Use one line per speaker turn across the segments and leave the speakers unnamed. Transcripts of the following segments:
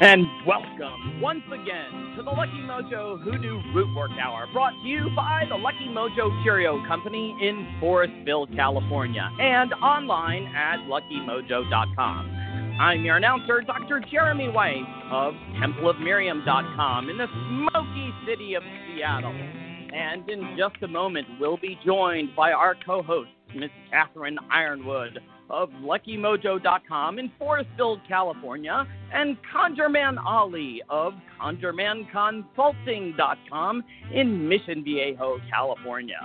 And welcome once again to the Lucky Mojo Hoodoo Rootwork Hour, brought to you by the Lucky Mojo Curio Company in Forestville, California, and online at luckymojo.com. I'm your announcer, Dr. Jeremy White of TempleofMiriam.com in the smoky city of Seattle. And in just a moment, we'll be joined by our co host, Miss Catherine Yronwode of LuckyMojo.com in Forestville, California, and ConjureMan Ali of ConjureManConsulting.com in Mission Viejo, California.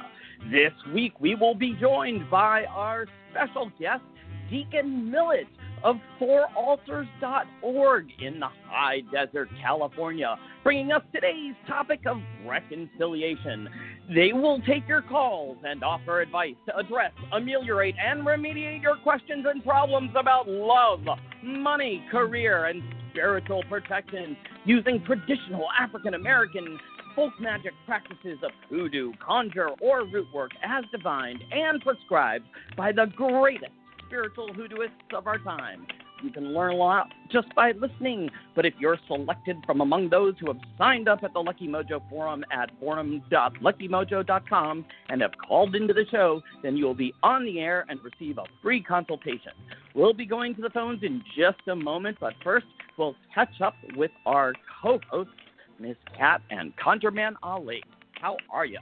This week we will be joined by our special guest, Deacon Millett of fouraltars.org in the high desert, California, bringing us today's topic of reconciliation. They will take your calls and offer advice to address, ameliorate, and remediate your questions and problems about love, money, career, and spiritual protection using traditional African American folk magic practices of hoodoo, conjure, or root work as divined and prescribed by the greatest spiritual hoodooists of our time. You can learn a lot just by listening, but if you're selected from among those who have signed up at the Lucky Mojo Forum at forum.luckymojo.com and have called into the show, then you will be on the air and receive a free consultation. We'll be going to the phones in just a moment, but first we'll catch up with our co hosts, Miss Cat and ConjureMan Ali. How are you?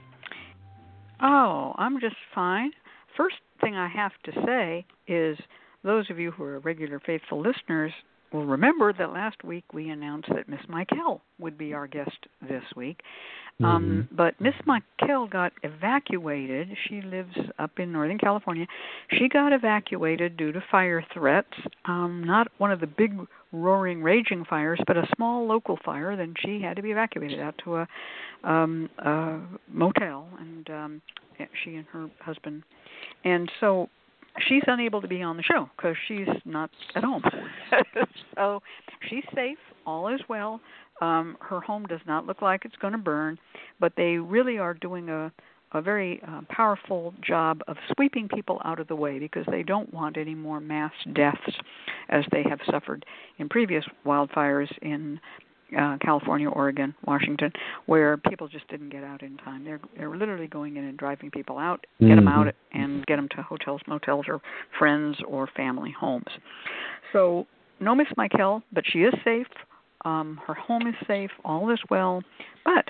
Oh, I'm just fine. First thing I have to say is those of you who are regular faithful listeners will remember that last week we announced that Miss Michael would be our guest this week. Um,
Mhm.
but Miss Michael got evacuated. She lives up in Northern California. She got evacuated due to fire threats. Um, not one of the big roaring raging fires, but a small local fire. Then she had to be evacuated out to a, um, a motel, and um, she and her husband. And so she's unable to be on the show because she's not at home. so she's safe. All is well. Um, her home does not look like it's going to burn, but they really are doing a a very uh, powerful job of sweeping people out of the way because they don't want any more mass deaths as they have suffered in previous wildfires in uh, California, Oregon, Washington, where people just didn't get out in time. They're they're literally going in and driving people out, get them out, and get them to hotels, motels, or friends or family homes. So no Miss Michael, but she is safe. Um, her home is safe. All is well. But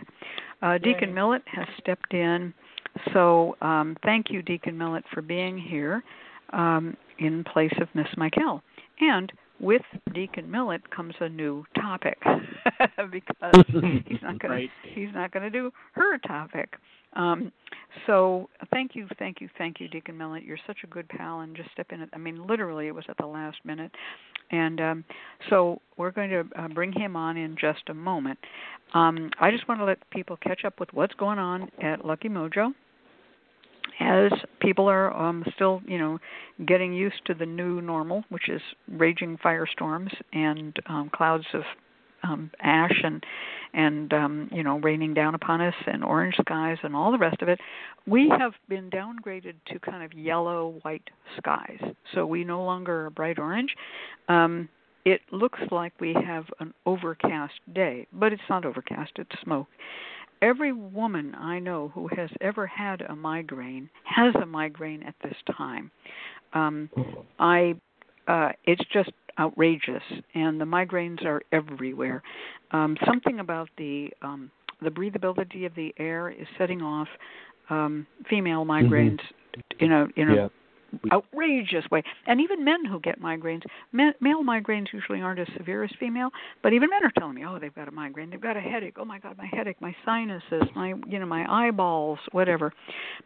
uh, Deacon
Yay.
Millett has stepped in. So um, thank you, Deacon Millett, for being here um, in place of Miss Michael. And with Deacon Millett comes a new topic because he's not going
Right.
to he's not going to do her topic. Um, so thank you, thank you, thank you, Deacon Millett. You're such a good pal, and just step in. At, I mean, literally, it was at the last minute, and um, so we're going to uh, bring him on in just a moment. Um, I just want to let people catch up with what's going on at Lucky Mojo as people are um, still, you know, getting used to the new normal, which is raging firestorms and um, clouds of um, ash and and um, you know raining down upon us and orange skies and all the rest of it. We have been downgraded to kind of yellow white skies, so we no longer are bright orange. Um, it looks like we have an overcast day, but it's not overcast; it's smoke every woman I know who has ever had a migraine has a migraine at this time. Um, I uh, it's just outrageous, and the migraines are everywhere. Um, something about the um, the breathability of the air is setting off um, female migraines in a in a
Yeah.
Outrageous way. And even men who get migraines, men, male migraines usually aren't as severe as female, but even men are telling me, "Oh, they've got a migraine. They've got a headache. Oh my God, my headache, my sinuses, my you know my eyeballs, whatever."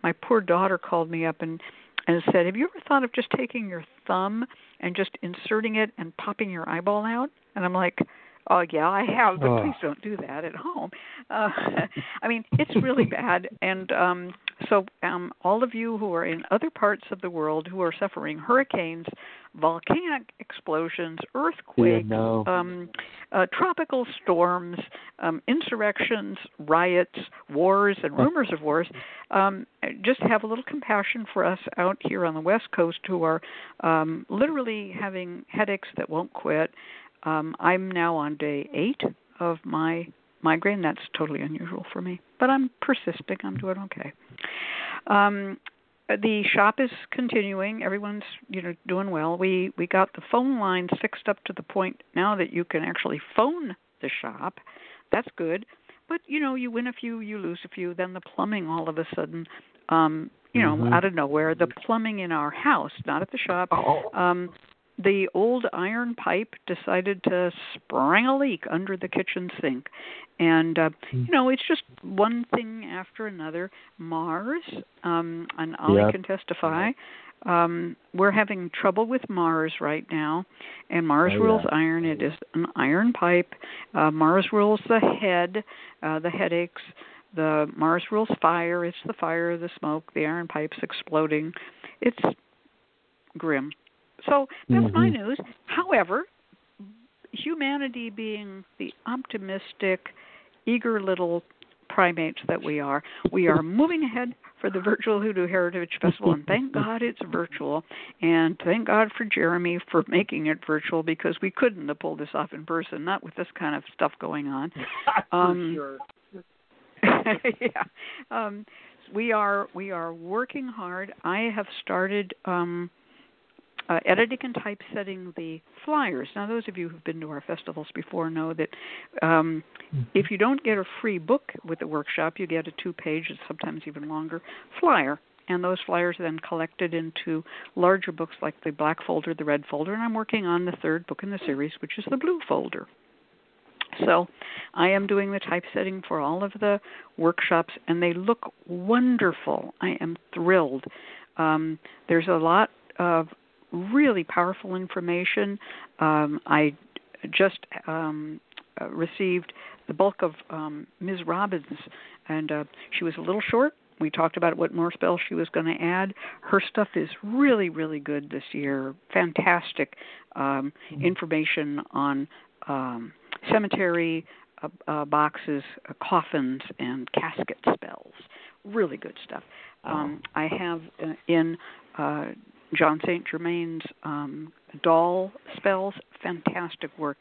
My poor daughter called me up and and said, "Have you ever thought of just taking your thumb and just inserting it and popping your eyeball out?" And I'm like, Oh yeah, I have, but
Oh.
please don't do that at home. Uh, I mean, it's really bad, and um, so um, all of you who are in other parts of the world who are suffering hurricanes, volcanic explosions, earthquakes,
Yeah, no.
um, uh, tropical storms, um, insurrections, riots, wars, and rumors of wars. Um, just have a little compassion for us out here on the West Coast who are um, literally having headaches that won't quit. Um, I'm now on day eight of my migraine. That's totally unusual for me, but I'm persisting. I'm doing okay. Um, the shop is continuing. Everyone's you know doing well. We we got the phone lines fixed up to the point now that you can actually phone the shop. That's good. But you know, you win a few, you lose a few. Then the plumbing all of a sudden, um, you know,
Mhm.
out of nowhere, the plumbing in our house, not at the shop,
Oh.
um, the old iron pipe decided to spring a leak under the kitchen sink. And uh, you know it's just one thing after another. Mars um and ali
Yep.
can testify um we're having trouble with mars right now and mars
Oh,
rules
yeah.
iron. It is an iron pipe. Uh mars rules the head uh the headaches. The mars rules fire. It's the fire the smoke the iron pipes exploding. It's grim so that's my
Mhm.
news. However, humanity being the optimistic, eager little primates that we are, we are moving ahead for the virtual Hoodoo Heritage Festival, and thank God it's virtual. And thank God for Jeremy for making it virtual because we couldn't have pulled this off in person, not with this kind of stuff going on. Um,
for sure.
yeah. Um, we are we are working hard. I have started um, uh, editing and typesetting the flyers. Now, those of you who've been to our festivals before know that um, if you don't get a free book with the workshop, you get a two-page, and sometimes even longer, flyer. And those flyers are then collected into larger books like the black folder, the red folder, and I'm working on the third book in the series, which is the blue folder. So I am doing the typesetting for all of the workshops, and they look wonderful. I am thrilled. Um, there's a lot of really powerful information. Um, I just um, uh, received the bulk of um, Ms. Robin's, and uh, she was a little short. We talked about what more spells she was going to add. Her stuff is really, really good this year. Fantastic um, information on um, cemetery uh, uh, boxes, uh, coffins, and casket spells. Really good stuff. Um, I have uh, in uh, John St. Germain's um, doll spells, fantastic work.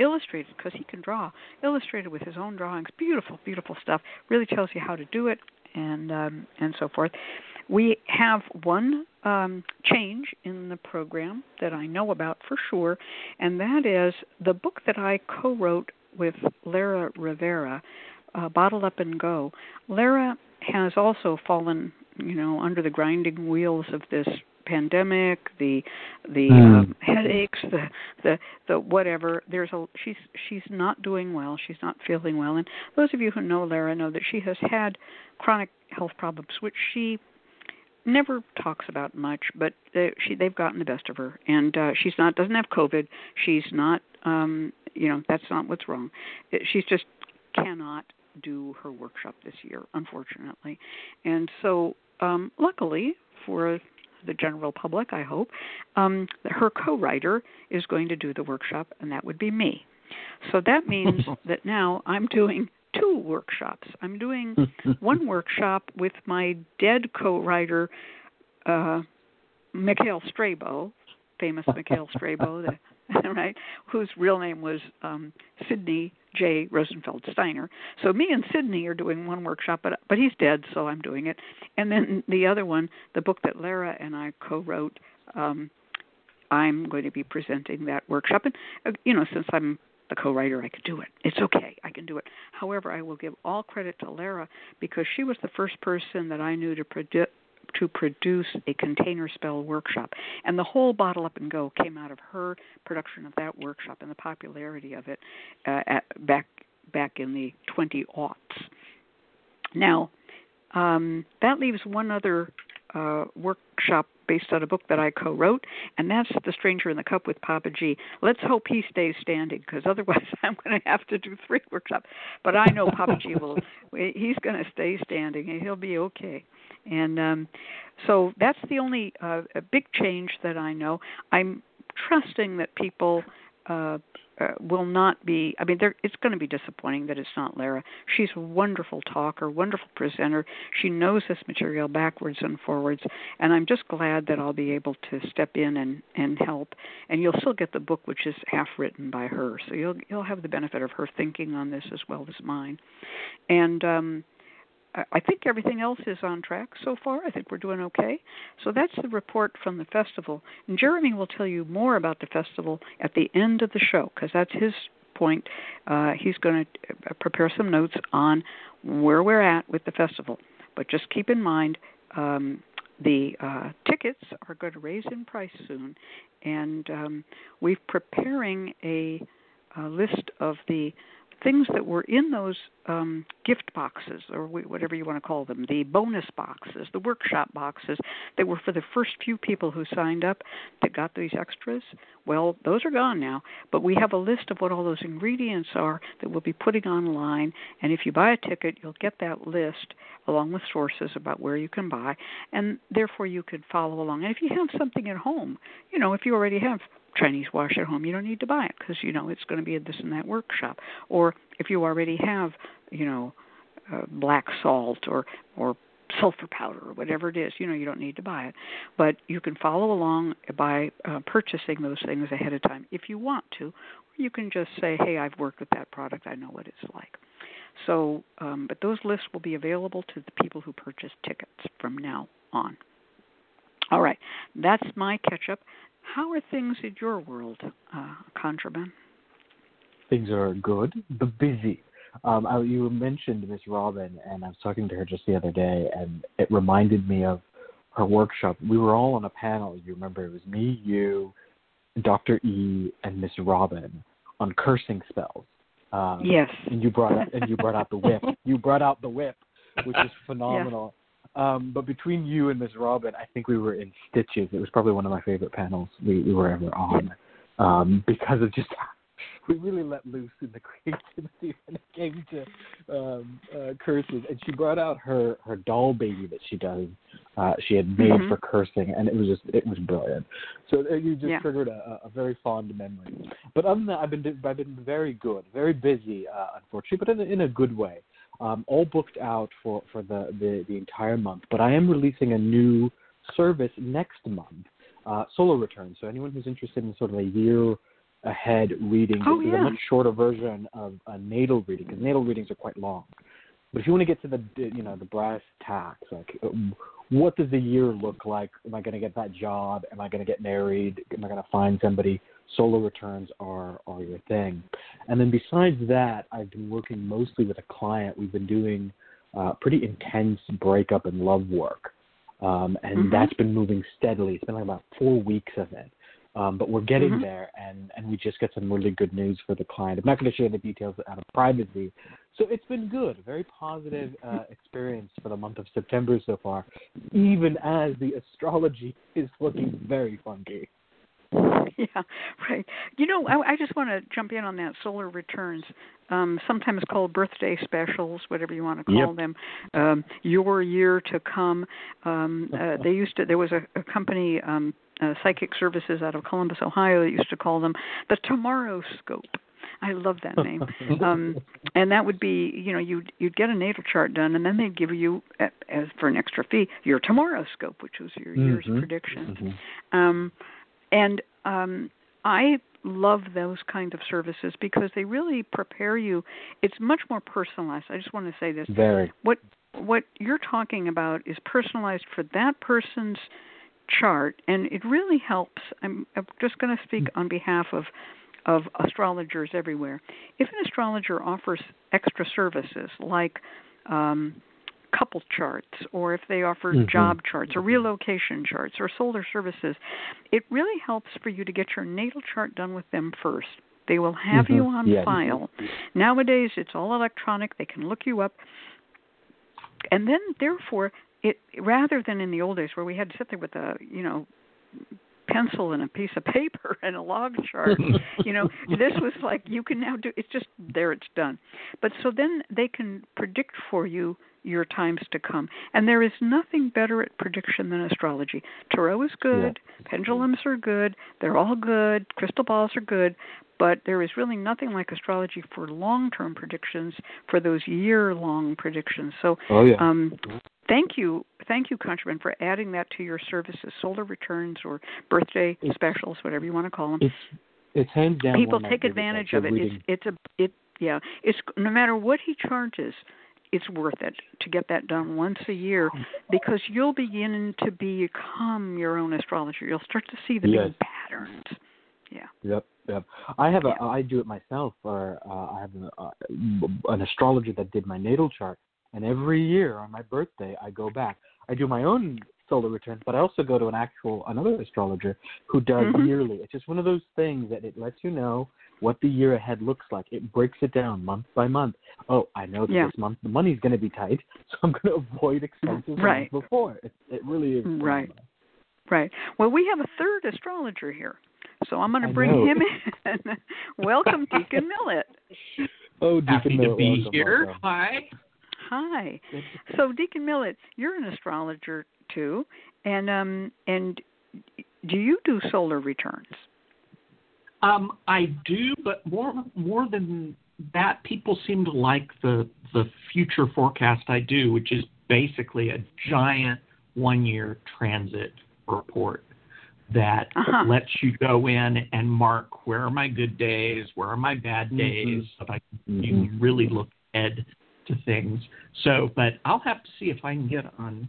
Illustrated because he can draw, illustrated with his own drawings, beautiful, beautiful stuff. Really tells you how to do it and um, and so forth. We have one um, change in the program that I know about for sure, and that is the book that I co-wrote with Lara Rivera, uh, Bottle Up and Go. Lara has also fallen, you know, under the grinding wheels of this pandemic, the the
Mm.
um, headaches, the the the whatever. There's a she's she's not doing well. She's not feeling well. And those of you who know Lara know that she has had chronic health problems, which she never talks about much, but they, she they've gotten the best of her, and uh, she's not doesn't have COVID. She's not, um, you know, that's not what's wrong. It, she's just cannot do her workshop this year, unfortunately, and so um, luckily for the general public, I hope, um, her co-writer is going to do the workshop, and that would be me. So that means that now I'm doing two workshops. I'm doing one workshop with my dead co-writer, uh, Mikhail Strabo, famous Mikhail Strabo, the, right, whose real name was um, Sidney J. Rosenfeld Steiner. So me and Sidney are doing one workshop, but but he's dead, so I'm doing it. And then the other one, the book that Lara and I co-wrote. Um, I'm going to be presenting that workshop, and uh, you know, since I'm the co-writer, I could do it. It's okay, I can do it. However, I will give all credit to Lara because she was the first person that I knew to produ- to produce a container spell workshop, and the whole bottle up and go came out of her production of that workshop and the popularity of it uh, at, back back in the 20 aughts. Now, um, that leaves one other uh, workshop based on a book that I co-wrote, and that's The Stranger in the Cup with Papa G. Let's hope he stays standing, because otherwise I'm going to have to do three workshops. But I know Papa G will; he's going to stay standing, and he'll be okay. And um, so that's the only uh, big change that I know. I'm trusting that people uh, uh, will not be i mean it's going to be disappointing that it's not lara. She's a wonderful talker wonderful presenter. She knows this material backwards and forwards and i'm just glad that i'll be able to step in and and help. And you'll still get the book which is half written by her so you'll you'll have the benefit of her thinking on this as well as mine. And um I think everything else is on track so far. I think we're doing okay. So that's the report from the festival. And Jeremy will tell you more about the festival at the end of the show because that's his point. Uh, he's going to uh, prepare some notes on where we're at with the festival. But just keep in mind um, the uh, tickets are going to raise in price soon, and um, we're preparing a, a list of the things that were in those um, gift boxes, or whatever you want to call them, the bonus boxes, the workshop boxes that were for the first few people who signed up that got these extras. Well, those are gone now, but we have a list of what all those ingredients are that we'll be putting online. And if you buy a ticket, you'll get that list along with sources about where you can buy, and therefore you can follow along. And if you have something at home, you know, if you already have Chinese wash at home, you don't need to buy it because you know it's going to be at this and that workshop. Or if you already have, you know, uh, black salt or or sulfur powder or whatever it is, you know, you don't need to buy it. But you can follow along by uh, purchasing those things ahead of time if you want to. Or you can just say, "Hey, I've worked with that product. I know what it's like." So, um, but those lists will be available to the people who purchase tickets from now on. All right, that's my catch up. How are things in your world, uh, ConjureMan?
Things are good, but busy. Um, I, you mentioned Miss Robin, and I was talking to her just the other day, and it reminded me of her workshop. We were all on a panel. You remember it was me, you, Dr. E, and Miss Robin on cursing spells.
Um, yes.
And you brought up, and you brought out the whip. You brought out the whip, which is phenomenal. Um, but between you and Miss Robin, I think we were in stitches. It was probably one of my favorite panels we, we were ever on um, because of just we really let loose in the creativity when it came to um, uh, curses. And she brought out her her doll baby that she does. Uh, she had made
mm-hmm.
for cursing, and it was just it was brilliant. So uh, you just
yeah.
triggered a, a very fond memory. But other than that, I've been I've been very good, very busy, uh, unfortunately, but in in a good way um, all booked out for for the, the the entire month. But I am releasing a new service next month, uh, Solar Return. So anyone who's interested in sort of a year ahead reading,
oh,
this
yeah.
is a much shorter version of a natal reading because natal readings are quite long. But if you want to get to the you know the brass tacks, like what does the year look like? Am I going to get that job? Am I going to get married? Am I going to find somebody? Solar returns are are your thing. And then besides that, I've been working mostly with a client. We've been doing uh, pretty intense breakup and love work, um, and
mm-hmm.
that's been moving steadily. It's been like about four weeks of it. Um, but we're getting
mm-hmm.
there, and, and we just get some really good news for the client. I'm not going to share the details out of privacy. So it's been good, very positive uh, experience for the month of September so far, even as the astrology is looking very funky.
Yeah, right. You know, I, I just want to jump in on that solar returns, um, sometimes called birthday specials, whatever you want to call
yep.
them. Um, your year to come. Um, uh, they used to. There was a, a company, um, uh, Psychic Services out of Columbus, Ohio, that used to call them the Tomorrow Scope. I love that name. um, and that would be, you know, you'd you'd get a natal chart done, and then they'd give you, as for an extra fee, your tomorrow scope, which was your
mm-hmm.
year's predictions.
Mm-hmm.
Um, and um, I love those kind of services because they really prepare you. It's much more personalized. I just want to say this.
Very.
What what you're talking about is personalized for that person's chart, and it really helps. I'm, I'm just going to speak on behalf of of astrologers everywhere. If an astrologer offers extra services like um, couple charts or if they offer
mm-hmm.
job charts or relocation charts or solar services, it really helps for you to get your natal chart done with them first. They will have
mm-hmm.
you on
yeah.
file. Nowadays, it's all electronic. They can look you up. And then, therefore, it rather than in the old days where we had to sit there with a you know pencil and a piece of paper and a log chart you know this was like you can now do it's just there it's done but so then they can predict for you your times to come and there is nothing better at prediction than astrology tarot is good
Yeah.
pendulums are good they're all good crystal balls are good but there is really nothing like astrology for long term predictions for those year long predictions so
Oh yeah.
um, thank you, thank you, ConjureMan, for adding that to your services, solar returns or birthday
It's-
specials, whatever you want to call them.
it's it's hands down.
People
one of my
take advantage of it.
reading.
It's it's a it yeah. It's no matter what he charges, it's worth it to get that done once a year because you'll begin to become your own astrologer. You'll start to see the
Yes.
big patterns. Yeah.
Yep, yep. I have a,
Yeah.
I do it myself. Or uh, I have a, uh, an astrologer that did my natal chart, and every year on my birthday, I go back. I do my own solar returns, but I also go to an actual another astrologer who does
Mhm.
yearly. It's just one of those things that it lets you know what the year ahead looks like. It breaks it down month by month. Oh, I know that
Yeah.
this month the money's going to be tight, so I'm going to avoid expenses the
Right.
before. It, it really is
Right.
phenomenal.
Right. Well, we have a third astrologer here, so I'm going to bring him in. Welcome, Deacon Millett.
Oh,
Happy
Deacon
to be
welcome,
here.
welcome.
Hi.
Hi. So, Deacon Millett, you're an astrologer too, and um, and do you do solar returns?
Um, I do, but more more than that, people seem to like the the future forecast I do, which is basically a giant one year transit report that
Uh-huh.
lets you go in and mark where are my good days, where are my bad
Mhm.
days, so that you
Mhm.
can really look ahead to things. So, but I'll have to see if I can get on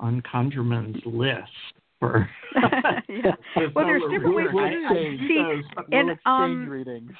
on ConjureMan's list for.
Yeah. Well, there's different ways
report.
to do
I- I
See,
those,
and,
we'll
um,
readings.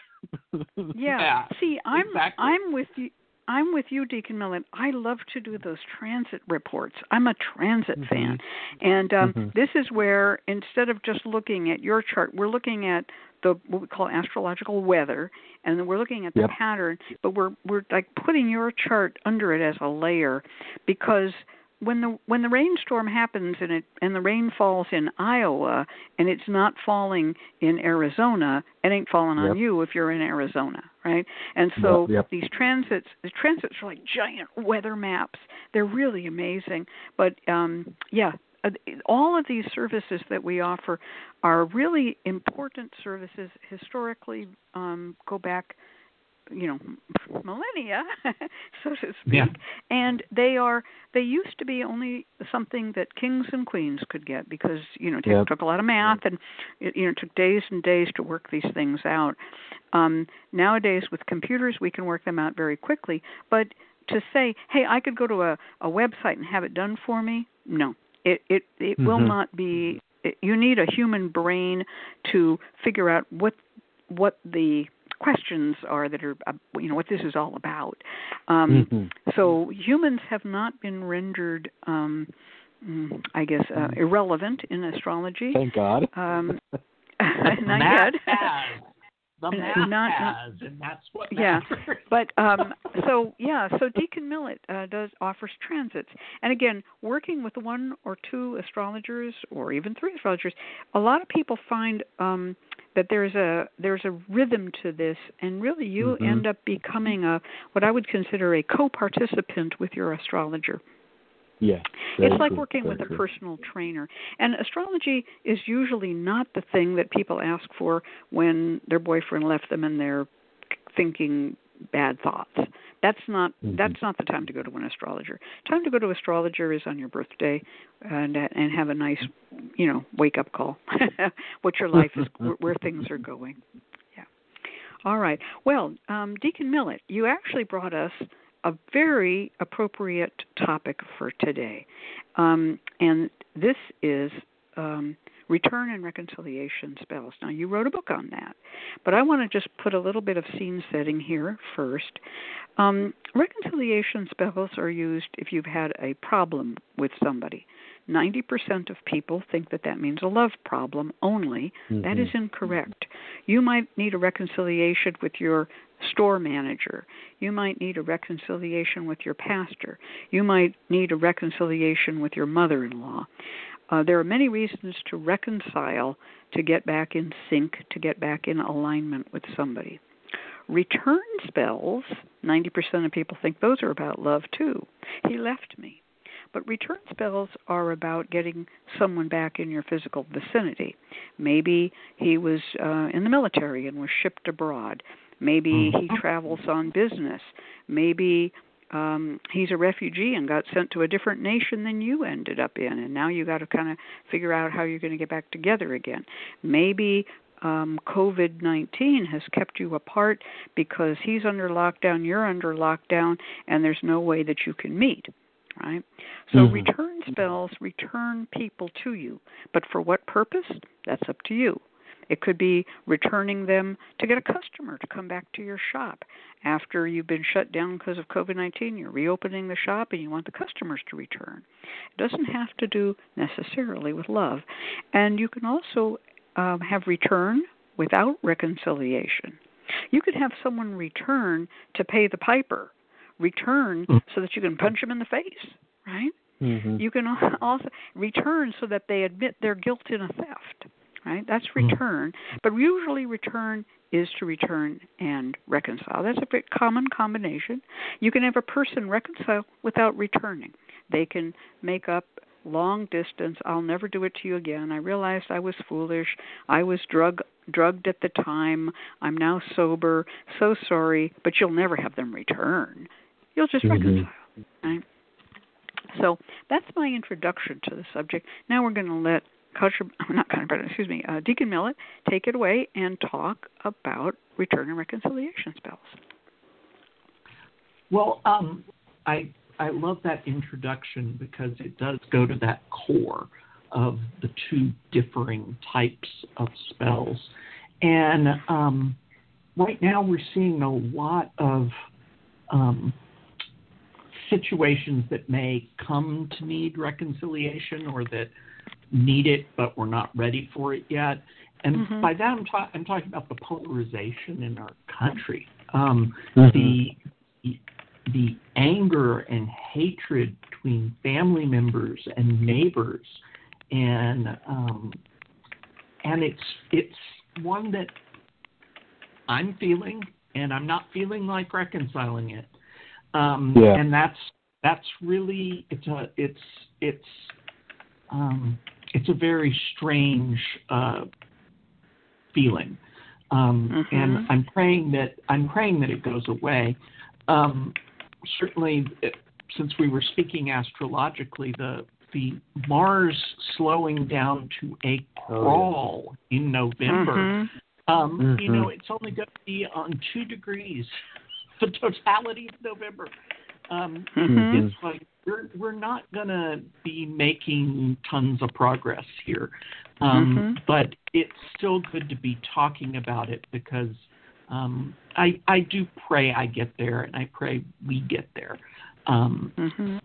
Yeah.
Yeah,
See, I'm
exactly.
I'm with you. I'm with you, Deacon Millett. I love to do those transit reports. I'm a transit
Mhm.
fan, and um,
Mhm.
this is where instead of just looking at your chart, we're looking at the what we call astrological weather, and then we're looking at the
Yep.
pattern. But we're we're like putting your chart under it as a layer, because when the when the rainstorm happens and it and the rain falls in Iowa and it's not falling in Arizona, it ain't falling on you if you're in Arizona, right? And so
Yep, yep.
these transits, the transits are like giant weather maps. They're really amazing. But um yeah, uh, all of these services that we offer are really important services historically um go back you know millennia so to speak
Yeah.
and they are they used to be only something that kings and queens could get because you know it
Yep.
took a lot of math and it you know it took days and days to work these things out um nowadays with computers we can work them out very quickly but to say hey i could go to a a website and have it done for me no it it it will
Mhm.
not be it, you need a human brain to figure out what what the questions are that are uh, you know what this is all about um
Mhm.
so humans have not been rendered um mm, i guess uh, irrelevant in astrology
Thank God.
um
The
not yet
has. The math
not-
has, and that's what
Yeah. but um so yeah so deacon millett uh, does offers transits and again working with one or two astrologers or even three astrologers a lot of people find um that there's a there's a rhythm to this and really you
Mhm.
end up becoming a what i would consider a co-participant with your astrologer
Yeah.
it's like
true,
working with a personal trainer. And astrology is usually not the thing that people ask for when their boyfriend left them and they're thinking bad thoughts. That's not
Mhm.
that's not the time to go to an astrologer. Time to go to astrologer is on your birthday and and have a nice, you know, wake up call. what your life is where, where things are going. Yeah. All right. Well, um, Deacon Millett, you actually brought us a very appropriate topic for today. Um, and this is um, return and reconciliation spells. Now, you wrote a book on that, but I want to just put a little bit of scene setting here first. Um, reconciliation spells are used if you've had a problem with somebody. 90% of people think that that means a love problem only.
Mm-hmm.
That is incorrect. You might need a reconciliation with your store manager. You might need a reconciliation with your pastor. You might need a reconciliation with your mother in law. Uh, there are many reasons to reconcile, to get back in sync, to get back in alignment with somebody. Return spells, 90% of people think those are about love too. He left me. But return spells are about getting someone back in your physical vicinity. Maybe he was uh, in the military and was shipped abroad. Maybe he travels on business. Maybe um, he's a refugee and got sent to a different nation than you ended up in, and now you got to kind of figure out how you're going to get back together again. Maybe um, COVID 19 has kept you apart because he's under lockdown, you're under lockdown, and there's no way that you can meet. Right? So,
Mhm.
return spells return people to you. But for what purpose? That's up to you. It could be returning them to get a customer to come back to your shop. After you've been shut down because of COVID 19, you're reopening the shop and you want the customers to return. It doesn't have to do necessarily with love. And you can also um, have return without reconciliation. You could have someone return to pay the piper, return
Mm.
so that you can punch them in the face, right?
Mhm.
You can also return so that they admit their guilt in a theft, right? That's return. But usually, return is to return and reconcile. That's a very common combination. You can have a person reconcile without returning. They can make up long distance. I'll never do it to you again. I realized I was foolish. I was drug drugged at the time. I'm now sober. So sorry, but you'll never have them return. You'll just
Mhm.
reconcile, right? So that's my introduction to the subject. Now we're going to let Culture, not Culture, excuse me, uh, Deacon Millett take it away and talk about return and reconciliation spells.
Well, um, I I love that introduction because it does go to that core of the two differing types of spells, and um, right now we're seeing a lot of um, situations that may come to need reconciliation or that need it but we're not ready for it yet. And
Mhm.
by that I'm, ta- I'm talking about the polarization in our country. Um,
Mhm.
the the anger and hatred between family members and neighbors, and um, and it's it's one that I'm feeling, and I'm not feeling like reconciling it. Um,
Yeah.
And that's that's really it's a it's it's um, it's a very strange uh, feeling. Um,
Mhm.
And I'm praying that I'm praying that it goes away. Um, certainly, it, since we were speaking astrologically, the the Mars slowing down to a
Oh, yeah.
crawl in November.
Mhm.
Um, You
Mhm.
know, it's only going to be on two degrees, the totality of November. Um,
Mhm.
It's like we're we're not going to be making tons of progress here, um,
Mhm.
but it's still good to be talking about it because um, I I do pray I get there, and I pray we get there. Um,
Mhm.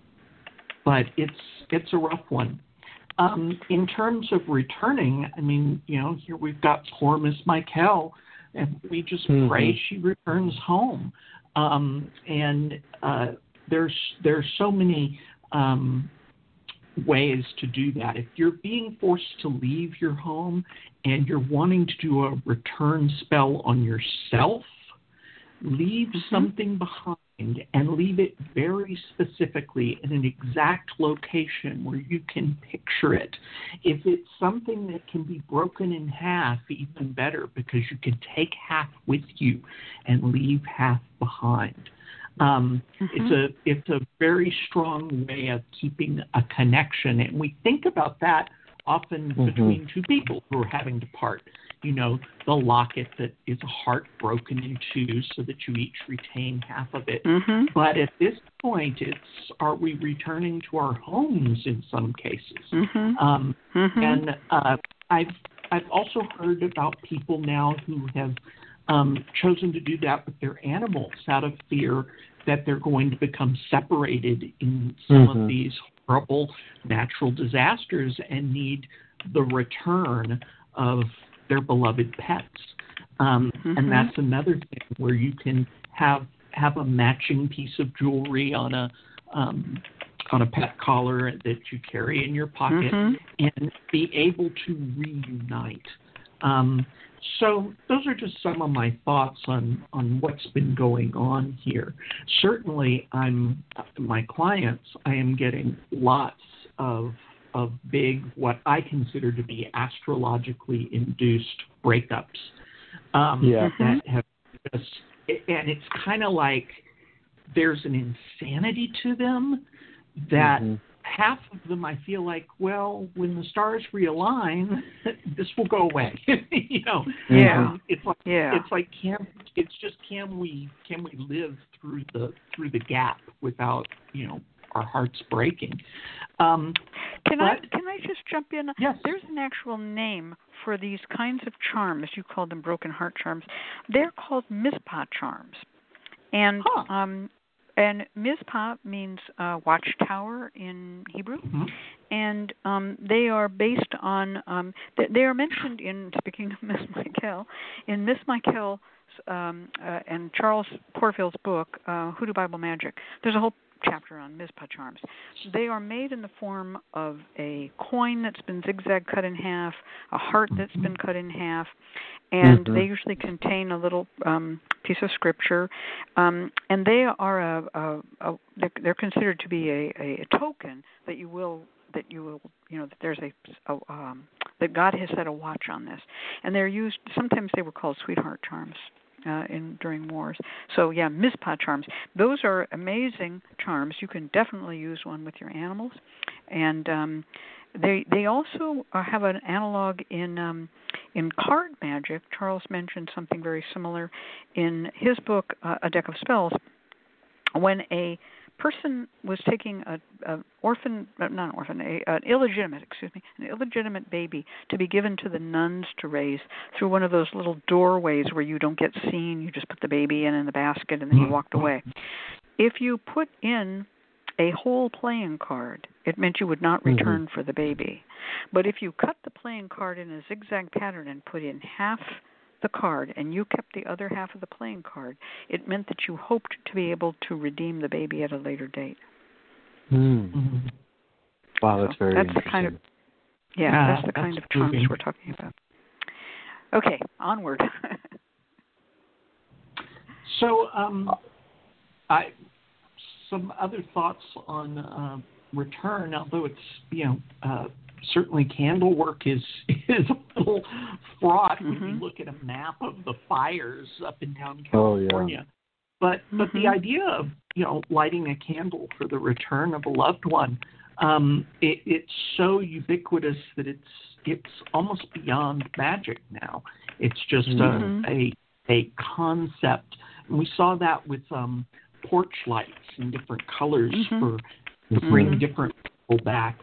but it's it's a rough one. Um, in terms of returning, I mean, you know, here we've got poor Miss Michael, and we just
Mhm.
pray she returns home. Um, and uh, there's there's so many um, ways to do that. If you're being forced to leave your home and you're wanting to do a return spell on yourself, leave something behind and leave it very specifically in an exact location where you can picture it. If it's something that can be broken in half, even better because you can take half with you and leave half behind. Um, It's a it's a very strong way of keeping a connection, and we think about that often
Mhm.
between two people who are having to part. You know, the locket that is a heart broken in two, so that you each retain half of it.
Mhm.
But at this point, it's are we returning to our homes in some cases?
Mhm.
Um,
Mhm.
and uh, I've I've also heard about people now who have um, chosen to do that with their animals out of fear that they're going to become separated in some of these horrible natural disasters and need the return of their beloved pets. Um,
Mhm.
And that's another thing where you can have have a matching piece of jewelry on a um, on a pet collar that you carry in your pocket
Mhm.
and be able to reunite. Um, so those are just some of my thoughts on on what's been going on here. Certainly, I'm my clients. I am getting lots of of big what I consider to be astrologically induced breakups. Um,
Yeah.
that have just and it's kind of like there's an insanity to them that
Mhm.
half of them I feel like, well, when the stars realign, this will go away. you know,
Yeah.
Um, it's like
Yeah.
it's like can it's just can we can we live through the through the gap without you know our hearts breaking? Um,
Can I can I just jump in?
yes,
There's an actual name for these kinds of charms. You call them broken heart charms. They're called mizpah charms, and
Huh.
um, and mizpah means uh, watchtower in Hebrew,
Mhm.
and um, they are based on um, they, they are mentioned in speaking of Miss Michael in Miss Michael um, uh, and Charles Porterfield's book uh, Hoodoo Bible Magic. There's a whole chapter on Mizpah charms. They are made in the form of a coin that's been zigzag cut in half, a heart that's been cut in half, and
Mhm.
they usually contain a little um, piece of scripture. Um, and they are a, a, a they're, they're considered to be a, a, a token that you will that you will you know that there's a, a um, that God has set a watch on this, and they're used. Sometimes they were called sweetheart charms uh, in during wars. So yeah, Mizpah charms. Those are amazing charms. You can definitely use one with your animals, and um, they they also uh, have an analog in um, in card magic. Charles mentioned something very similar in his book, uh, A Deck of Spells. When a person was taking a, a orphan, uh, not an orphan, a, an illegitimate, excuse me, an illegitimate baby to be given to the nuns to raise through one of those little doorways where you don't get seen. You just put the baby in in the basket and then you walked away. If you put in a whole playing card, it meant you would not
Mhm.
return for the baby. But if you cut the playing card in a zigzag pattern and put in half the card and you kept the other half of the playing card, it meant that you hoped to be able to redeem the baby at a later date.
Mhm.
Wow, that's
So
very
that's the
interesting.
kind of yeah,
Yeah,
that's the kind of charms we're talking about. Okay, onward.
So, um, I some other thoughts on uh, return. Although it's you know uh, certainly candle work is is a little fraught when you
Mhm.
look at a map of the fires up and down
Oh, yeah.
California. But but the
Mhm.
idea of you know lighting a candle for the return of a loved one, um, it, it's so ubiquitous that it's it's almost beyond magic now. It's just
Mhm.
a, a a concept. And we saw that with um, porch lights in different colors
Mhm.
for to bring
Mhm.
different people back.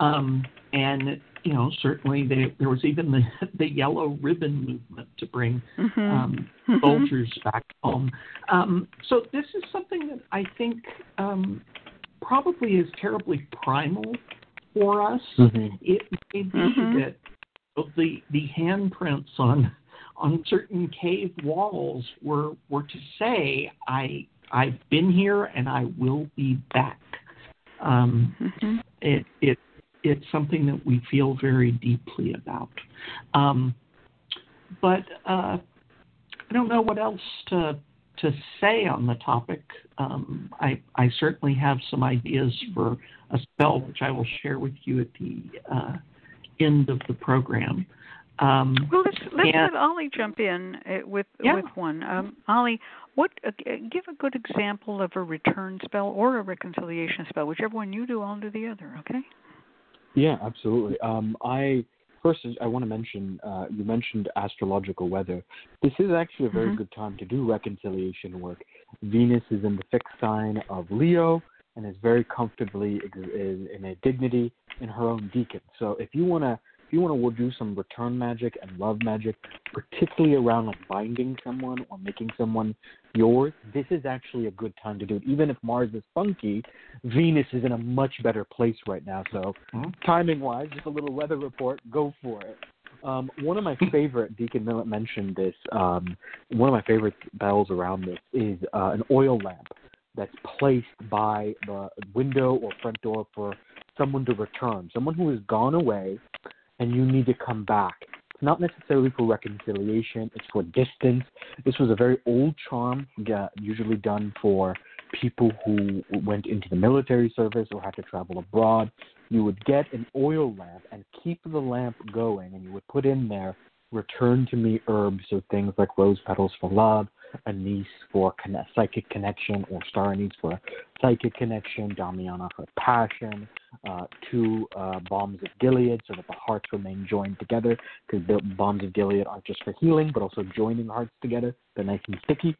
Um, and you know, certainly they, there was even the the yellow ribbon movement to bring
Mhm.
um,
Mhm.
soldiers back home. Um, so this is something that I think um, probably is terribly primal for us.
Mhm.
It may be
Mhm.
that the the handprints on on certain cave walls were were to say I I've been here and I will be back. Um,
Mhm.
it it it's something that we feel very deeply about. Um, but uh, I don't know what else to to say on the topic. Um, I I certainly have some ideas for a spell which I will share with you at the uh, end of the program. Um,
Well, let's let's
Yeah.
let Ali jump in uh, with
Yeah.
with one. Um, Ali, what uh, give a good example of a return spell or a reconciliation spell, whichever one you do, I'll do the other. Okay.
Yeah, absolutely. Um, I first I want to mention uh, you mentioned astrological weather. This is actually a very
Mhm.
good time to do reconciliation work. Venus is in the fixed sign of Leo and is very comfortably ex- in in a dignity in her own decan. So if you want to you want to do some return magic and love magic, particularly around like binding someone or making someone yours, this is actually a good time to do it. Even if Mars is funky, Venus is in a much better place right now. So, mm-hmm. timing wise, just a little weather report, go for it. Um, one of my favorite, Deacon Millett mentioned this, um, one of my favorite bells around this is uh, an oil lamp that's placed by the window or front door for someone to return, someone who has gone away and you need to come back. It's not necessarily for reconciliation, it's for distance. This was a very old charm, usually done for people who went into the military service or had to travel abroad. You would get an oil lamp and keep the lamp going, and you would put in there return to me herbs, so things like rose petals for love, anise for con- psychic connection, or star anise for psychic connection, Damiana for passion, uh, two uh, balms of Gilead so that the hearts remain joined together, because the balms of Gilead aren't just for healing, but also joining hearts together. They're nice and sticky.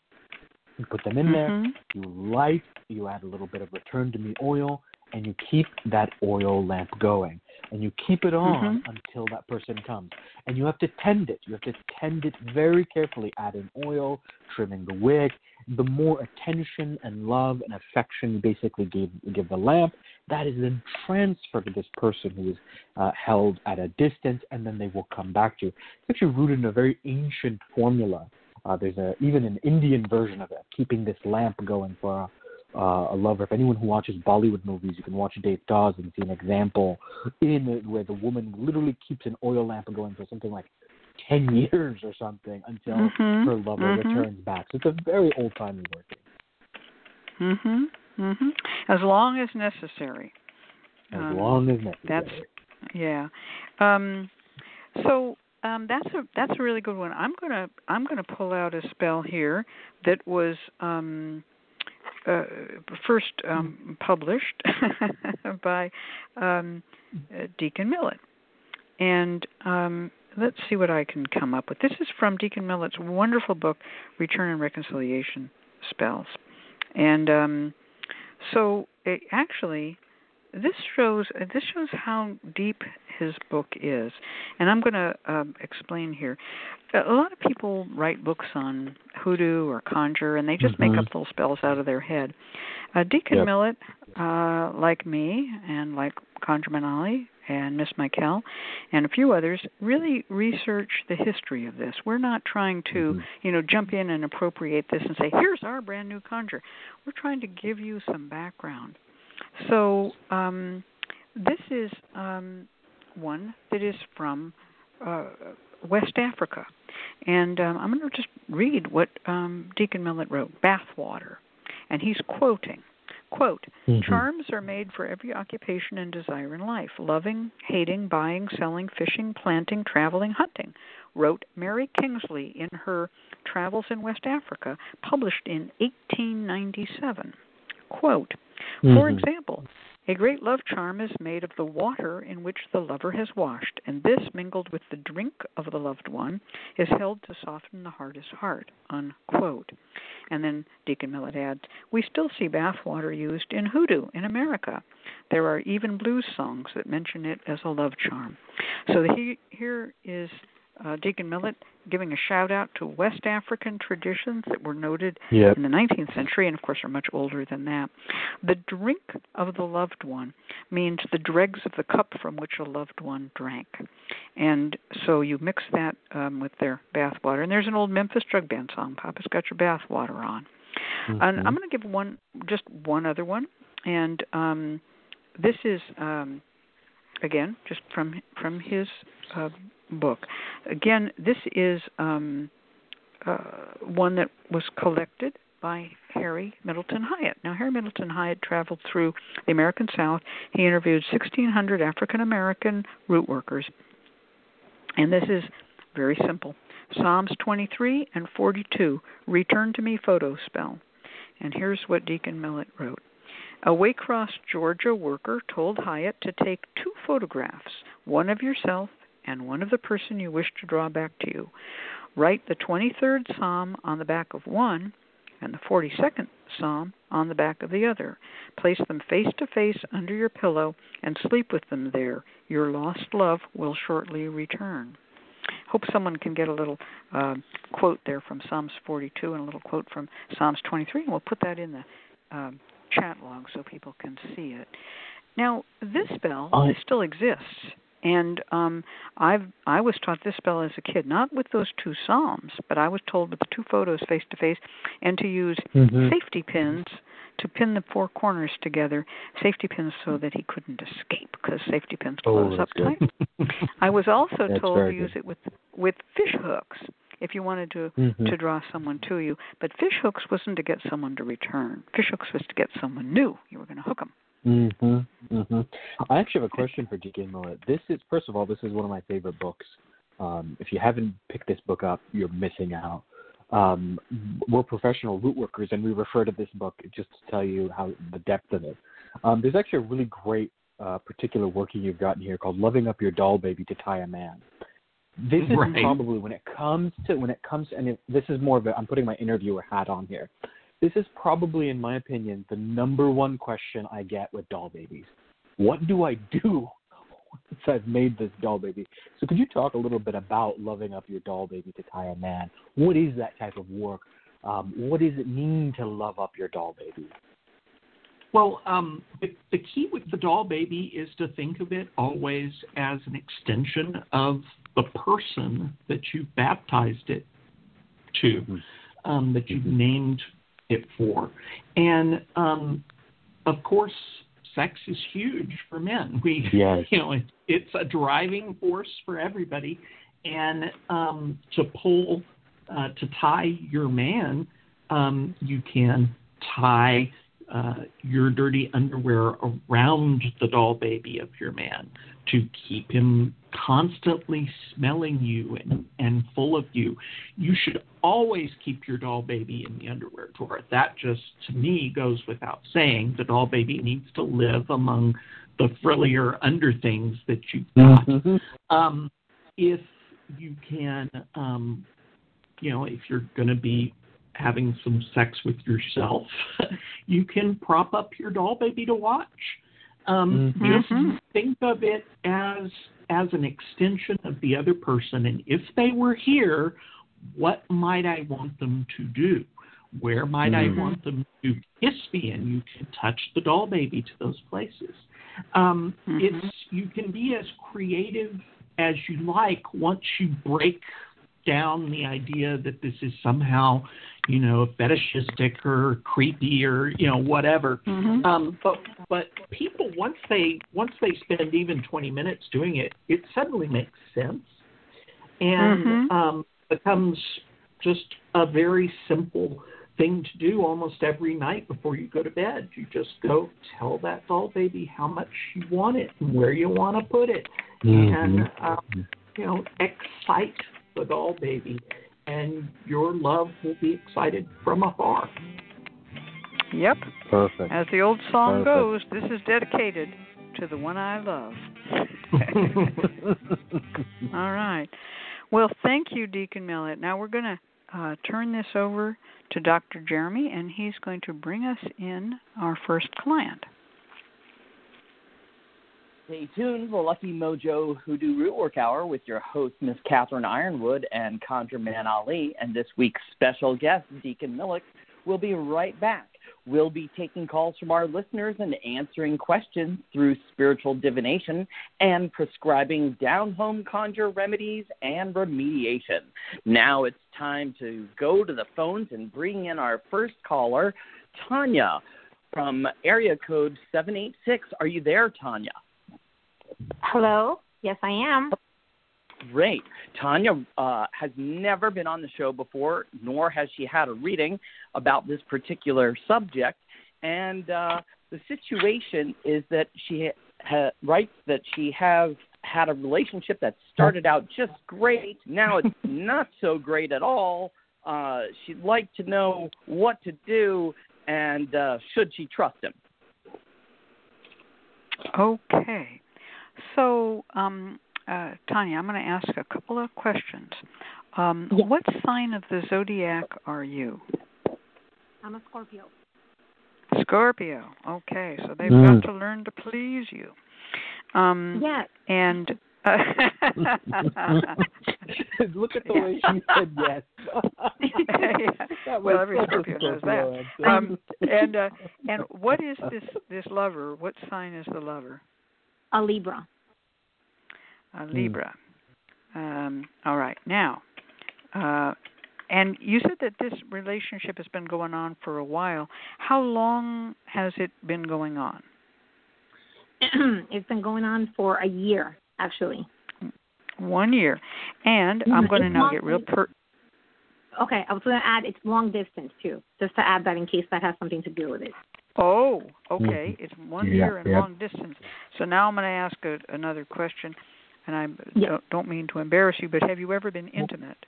You put them in
mm-hmm.
there, you light, you add a little bit of return to me oil, and you keep that oil lamp going and you keep it on
mm-hmm.
until that person comes. And you have to tend it. You have to tend it very carefully, adding oil, trimming the wick. The more attention and love and affection you basically give give the lamp, that is then transferred to this person who is uh, held at a distance, and then they will come back to you. It's actually rooted in a very ancient formula. Uh, there's a even an Indian version of it, keeping this lamp going for uh, a lover. If anyone who watches Bollywood movies, you can watch Devdas and see an example in it where the woman literally keeps an oil lamp going for something like ten years or something until
mm-hmm.
her lover
mm-hmm.
returns back. So it's a very old timey working.
Mhm. Mhm. As long as necessary.
As
um,
long as necessary.
That's yeah. Um, so um, that's a that's a really good one. I'm gonna I'm gonna pull out a spell here that was um, uh, first um, published by um, uh, Deacon Millett. And um, let's see what I can come up with. This is from Deacon Millett's wonderful book, Return and Reconciliation Spells. And um, so it actually, this shows this shows how deep his book is, and I'm going to um, explain here. A lot of people write books on hoodoo or conjure, and they just
mm-hmm.
make up little spells out of their head. Uh, Deacon
yep.
Millett, uh, like me, and like ConjureMan Manali, and Miss Michæle, and a few others, really research the history of this. We're not trying to,
mm-hmm.
you know, jump in and appropriate this and say, "Here's our brand new conjure." We're trying to give you some background. So um, this is um, one that is from uh, West Africa. And um, I'm going to just read what um, Deacon Millett wrote Bathwater. And he's quoting. Quote,
mm-hmm.
charms are made for every occupation and desire in life loving, hating, buying, selling, fishing, planting, traveling, hunting, wrote Mary Kingsley in her Travels in West Africa, published in 1897. Quote,
mm-hmm.
for example, a great love charm is made of the water in which the lover has washed, and this, mingled with the drink of the loved one, is held to soften the hardest heart. Unquote. And then Deacon Millett adds, We still see bathwater used in hoodoo in America. There are even blues songs that mention it as a love charm. So he, here is uh, Deacon Millett giving a shout out to West African traditions that were noted
yep.
in the 19th century and, of course, are much older than that. The drink of the loved one means the dregs of the cup from which a loved one drank. And so you mix that um, with their bath water. And there's an old Memphis Jug Band song, Papa's Got Your Bath Water On.
Mm-hmm.
And I'm going to give one, just one other one. And um, this is, um, again, just from from his uh, book. Again, this is um, uh, one that was collected by Harry Middleton Hyatt. Now, Harry Middleton Hyatt traveled through the American South. He interviewed 1,600 African American root workers. And this is very simple Psalms 23 and 42, Return to Me photo spell. And here's what Deacon Millett wrote. A Waycross, Georgia worker told Hyatt to take two photographs, one of yourself and one of the person you wish to draw back to you. Write the 23rd Psalm on the back of one and the 42nd psalm on the back of the other. Place them face to face under your pillow and sleep with them there. Your lost love will shortly return. Hope someone can get a little uh, quote there from Psalms 42 and a little quote from Psalms 23, and we'll put that in the um, chat log so people can see it. Now, this spell
I-
still exists, and um, I've I was taught this spell as a kid, not with those two psalms, but I was told with the two photos face to face, and to use
Mhm.
safety pins to pin the four corners together, safety pins so that he couldn't escape because safety pins
Oh,
close
that's
up tight. I was also told to use
good.
it with with fish hooks if you wanted to
Mhm.
to draw someone to you. But fish hooks wasn't to get someone to return. Fish hooks was to get someone new. You were going to hook them.
Mhm. Mhm. I actually have a question for Deacon Millett. This is first of all, this is one of my favorite books. Um, if you haven't picked this book up, you're missing out. Um, we're professional root workers, and we refer to this book just to tell you how the depth of it. Um, there's actually a really great uh, particular working you've gotten here called "Loving Up Your Doll Baby to Tie a Man." This is
Right.
probably when it comes to when it comes and it, this is more of a I'm putting my interviewer hat on here. This is probably, in my opinion, the number one question I get with doll babies. What do I do once I've made this doll baby? So could you talk a little bit about loving up your doll baby to tie a man? What is that type of work? Um, what does it mean to love up your doll baby?
Well, um, the, the key with the doll baby is to think of it always as an extension of the person that you baptized it to, um, that you named it for. And um, of course, sex is huge for men. We,
Yes.
you know, it, it's a driving force for everybody. And um, to pull, uh, to tie your man, um, you can tie uh, your dirty underwear around the doll baby of your man to keep him constantly smelling you and, and full of you. You should always keep your doll baby in the underwear drawer. That just, to me, goes without saying. The doll baby needs to live among the frillier under things that you've got.
Mhm.
Um, if you can, um, you know, if you're going to be having some sex with yourself, you can prop up your doll baby to watch. Um,
Mhm.
Just think of it as as an extension of the other person, and if they were here, what might I want them to do? Where might
Mhm.
I want them to kiss me? And you can touch the doll baby to those places. Um,
Mhm.
It's you can be as creative as you like once you break down the idea that this is somehow, you know, fetishistic or creepy or you know whatever.
Mhm.
Um, but but people once they once they spend even 20 minutes doing it, it suddenly makes sense and
Mhm.
um, becomes just a very simple thing to do almost every night before you go to bed. You just go tell that doll baby how much you want it and where you want to put it, and
Mhm.
um, you know excite the doll baby, and your love will be excited from afar.
Yep.
Perfect.
As the old song
Perfect.
goes, this is dedicated to the one I love. All right. Well, thank you, Deacon Millett. Now we're going to uh, turn this over to Dr. Jeremy, and he's going to bring us in our first client.
Stay tuned, the Lucky Mojo Hoodoo Root Work Hour with your host, Miss Catherine Yronwode and ConjureMan Ali, and this week's special guest, Deacon Millett, will be right back. We'll be taking calls from our listeners and answering questions through spiritual divination and prescribing down home conjure remedies and remediation. Now it's time to go to the phones and bring in our first caller, Tanya from area code 786. Are you there, Tanya?
Hello. Yes, I am.
Great. Tanya uh, has never been on the show before, nor has she had a reading about this particular subject. And uh, the situation is that she ha- writes that she has had a relationship that started out just great. Now it's not so great at all. Uh, she'd like to know what to do and uh, should she trust him.
Okay. So, um, uh, Tanya, I'm going to ask a couple of questions. Um,
Yes.
What sign of the zodiac are you?
I'm a Scorpio.
Scorpio. Okay, so they've
Mm.
got to learn to please you. Um,
Yes.
And uh,
Look at the way she said yes. That
Well, every Scorpio does that. um, and uh, and what is this this lover? What sign is the lover?
A Libra.
Hmm.
Libra. Um, all right. Now, uh, and you said that this relationship has been going on for a while. How long has it been going on?
it's been going on for a year, actually.
One year. And
Mhm.
I'm going to now get real per.
Okay, I was going to add it's long distance too, just to add that in case that has something to do with it.
Oh, okay. It's one
Yeah,
year and
yeah.
long distance. So now I'm going to ask a, another question, and I
Yeah.
don't, don't mean to embarrass you, but have you ever been intimate?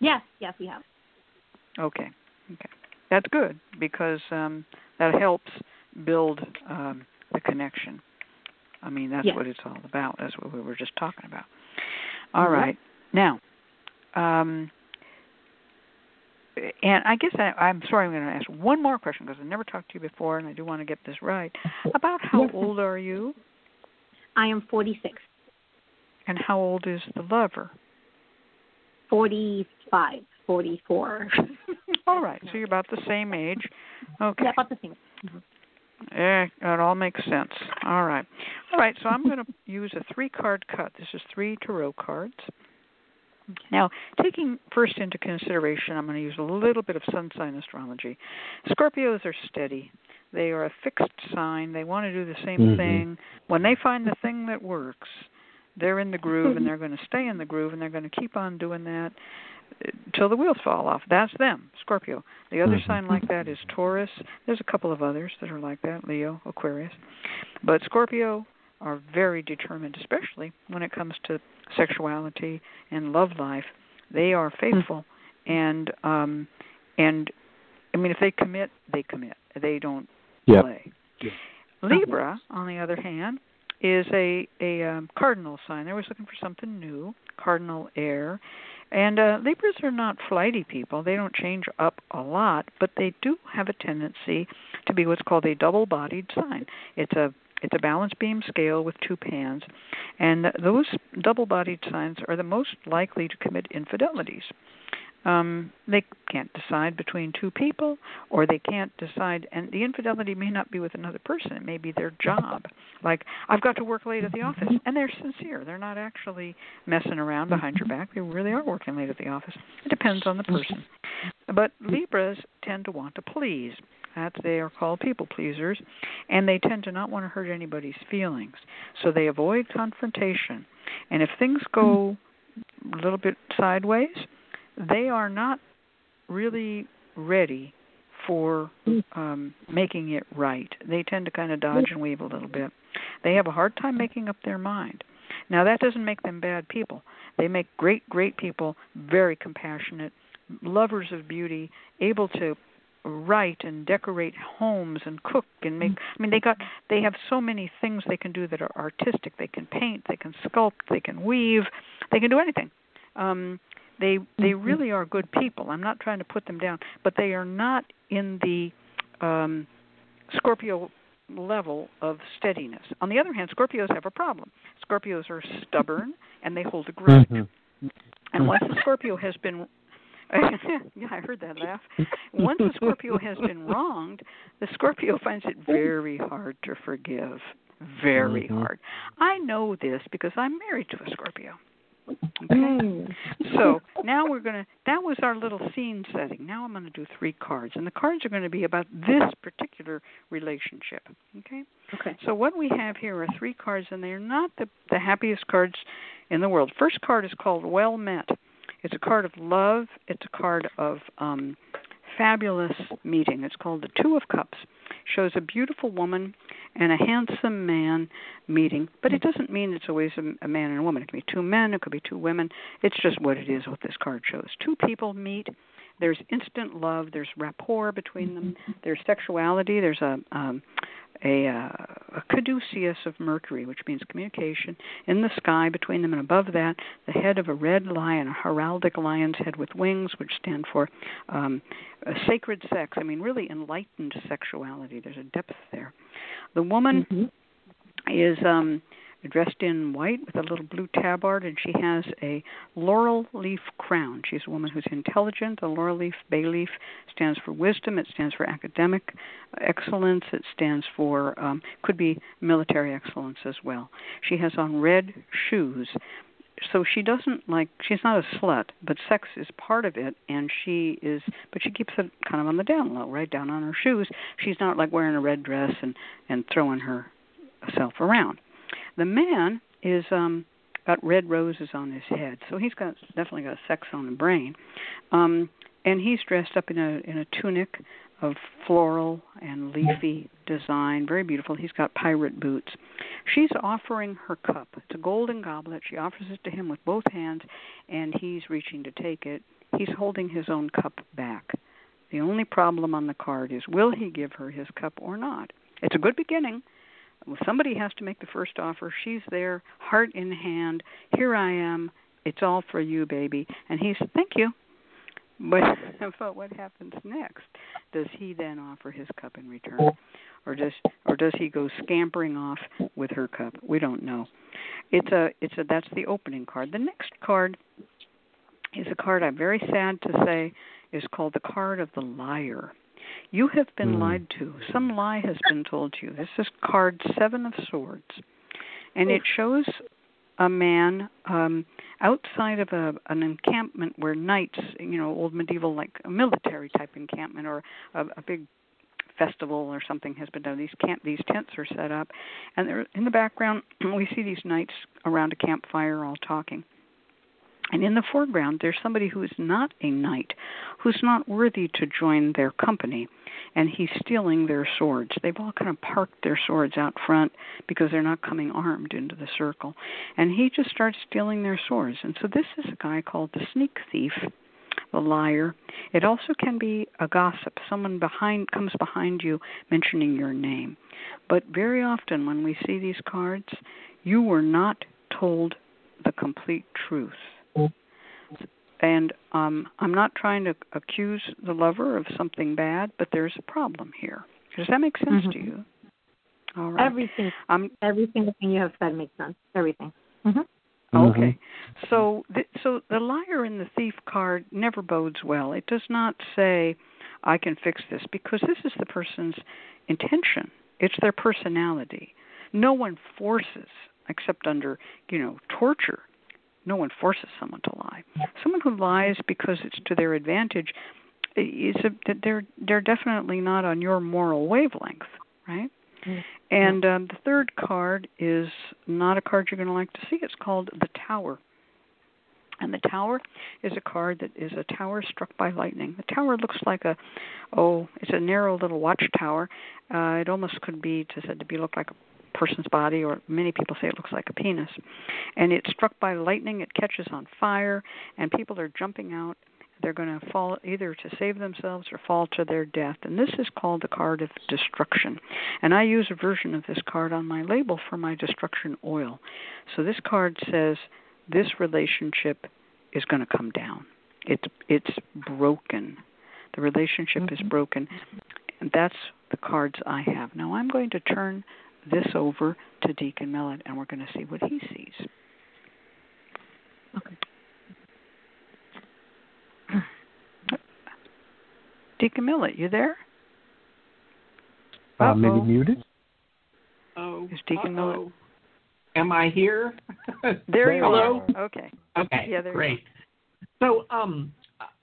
Yes, yes, we have.
Okay, okay, that's good because um, that helps build um, the connection. I mean, that's
Yes.
what it's all about. That's what we were just talking about. All
Yep.
right, now, um, and I guess I, I'm sorry. I'm going to ask one more question because I never talked to you before, and I do want to get this right. About how
Yes.
old are you,
I am 46,
and how old is the lover?
45, 44.
All right, so you're about the same age. Okay.
Yeah, about the same.
Yeah, it all makes sense. All right. All right, so I'm going to use a three card cut. This is three tarot cards. Now, taking first into consideration, I'm going to use a little bit of sun sign astrology. Scorpios are steady. They are a fixed sign. They want to do the same
Mhm.
thing. When they find the thing that works, they're in the groove and they're going to stay in the groove and they're going to keep on doing that till the wheels fall off. That's them, Scorpio. The other
Mhm.
sign like that is Taurus. There's a couple of others that are like that, Leo, Aquarius. But Scorpio are very determined, especially when it comes to sexuality and love life. They are faithful and um and I mean if they commit, they commit. They don't
Yep.
play.
Yeah.
Libra, on the other hand, is a a um, cardinal sign. They're always looking for something new, cardinal air. And uh, Libras are not flighty people. They don't change up a lot, but they do have a tendency to be what's called a double-bodied sign. It's a it's a balance beam scale with two pans, and those double-bodied signs are the most likely to commit infidelities. Um, they can't decide between two people, or they can't decide, and the infidelity may not be with another person. It may be their job. Like I've got to work late at the office, and they're sincere. They're not actually messing around behind your back. They really are working late at the office. It depends on the person. But Libras tend to want to please. That they are called people pleasers, and they tend to not want to hurt anybody's feelings. So they avoid confrontation. And if things go a little bit sideways, they are not really ready for um, making it right. They tend to kind of dodge and weave a little bit. They have a hard time making up their mind. Now that doesn't make them bad people. They make great, great people, very compassionate, lovers of beauty, able to write and decorate homes and cook and make I mean they got they have so many things they can do that are artistic. They can paint, they can sculpt, they can weave, they can do anything. Um they they really are good people. I'm not trying to put them down, but they are not in the um Scorpio level of steadiness. On the other hand, Scorpios have a problem. Scorpios are stubborn and they hold a grudge.
Mhm.
And once the Scorpio has been yeah, I heard that laugh. Once the Scorpio has been wronged, the Scorpio finds it very hard to forgive. Very
Mhm.
hard. I know this because I'm married to a Scorpio. Okay.
Mm.
So now we're going to, that was our little scene setting. Now I'm going to do three cards. And the cards are going to be about this particular relationship. Okay?
Okay.
So what we have here are three cards, and they're not the, the happiest cards in the world. First card is called Well Met. It's a card of love. It's a card of um, fabulous meeting. It's called the Two of Cups. Shows a beautiful woman and a handsome man meeting, but it doesn't mean it's always a, a man and a woman. It could be two men. It could be two women. It's just what it is. What this card shows. Two people meet. There's instant love. There's rapport between them. There's sexuality. There's a um, a, uh, a caduceus of Mercury, which means communication, in the sky between them, and above that, the head of a red lion, a heraldic lion's head with wings, which stand for um, a sacred sex. I mean, really enlightened sexuality. There's a depth there. The woman
Mm-hmm.
is um, dressed in white with a little blue tabard, and she has a laurel leaf crown. She's a woman who's intelligent. The laurel leaf, bay leaf, stands for wisdom. It stands for academic excellence. It stands for um, could be military excellence as well. She has on red shoes. So she doesn't like she's not a slut, but sex is part of it and she is but she keeps it kind of on the down low, right down on her shoes. She's not like wearing a red dress and and throwing herself around. The man is um got red roses on his head, so he's got definitely got sex on the brain. Um and he's dressed up in a in a tunic of floral and leafy design, very beautiful. He's got pirate boots. She's offering her cup. It's a golden goblet. She offers it to him with both hands, and he's reaching to take it. He's holding his own cup back. The only problem on the card is will he give her his cup or not? It's a good beginning. Somebody has to make the first offer. She's there, heart in hand. Here I am. It's all for you, baby. And he's, thank you. But but what happens next? Does he then offer his cup in return, or does or does he go scampering off with her cup? We don't know. It's a it's a that's the opening card. The next card is a card I'm very sad to say is called the card of the liar. You have been
Hmm.
lied to. Some lie has been told to you. This is card seven of swords, and it shows a man um outside of a an encampment where knights, you know, old medieval like a military type encampment or a, a big festival or something has been done. These camp these tents are set up, and they're in the background. We see these knights around a campfire all talking. And in the foreground, there's somebody who is not a knight, who's not worthy to join their company, and he's stealing their swords. They've all kind of parked their swords out front because they're not coming armed into the circle. And he just starts stealing their swords. And so this is a guy called the sneak thief, the liar. It also can be a gossip. Someone behind comes behind you mentioning your name. But very often when we see these cards, you were not told the complete truth. And um, I'm not trying to accuse the lover of something bad, but there's a problem here. Does that make sense to
Mhm.
you? All right.
Everything,
Um,
every single thing you have said makes sense. Everything. hmm
Okay. So th- so the liar in the thief card never bodes well. It does not say I can fix this because this is the person's intention. It's their personality. No one forces except under, you know, torture. No one forces someone to lie. Someone who lies because it's to their advantage is a, they're they're definitely not on your moral wavelength, right?
Mm.
And um, the third card is not a card you're going to like to see. It's called the Tower. And the Tower is a card that is a tower struck by lightning. The tower looks like a, oh, it's a narrow little watchtower. Uh, it almost could be to said to be look like a person's body, or many people say it looks like a penis. And it's struck by lightning. It catches on fire, and people are jumping out they're going to fall either to save themselves or fall to their death. And this is called the card of destruction. And I use a version of this card on my label for my destruction oil. So this card says this relationship is going to come down. It's it's broken. The relationship is mm-hmm. broken. And that's the cards I have. Now I'm going to turn this over to Deacon Millett and we're going to see what he sees.
Okay.
Deacon Millett, you there?
Uh, maybe muted.
Oh,
Is Deacon Miller-
uh-oh. Am I here?
There you
Hello?
are. Okay.
Okay,
Yeah, there you
great. So, um,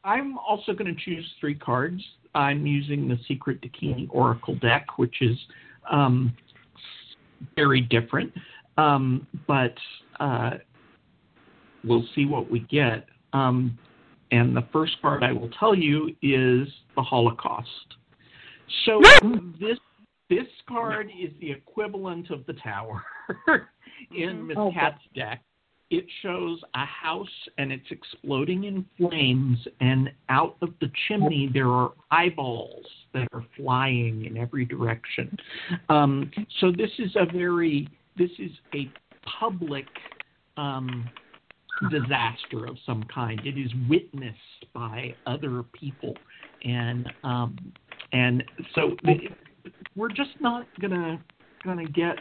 I'm also going to choose three cards. I'm using the Secret Dakini Oracle deck, which is um, very different, um, but uh, we'll see what we get. Um, and the first card I will tell you is the Holocaust. So this this card is the equivalent of the Tower in
Mhm.
Miss
Okay.
Cat's deck. It shows a house and it's exploding in flames, and out of the chimney there are eyeballs that are flying in every direction. Um, so this is a very this is a public um, disaster of some kind. It is witnessed by other people, and um, and so we're just not gonna gonna get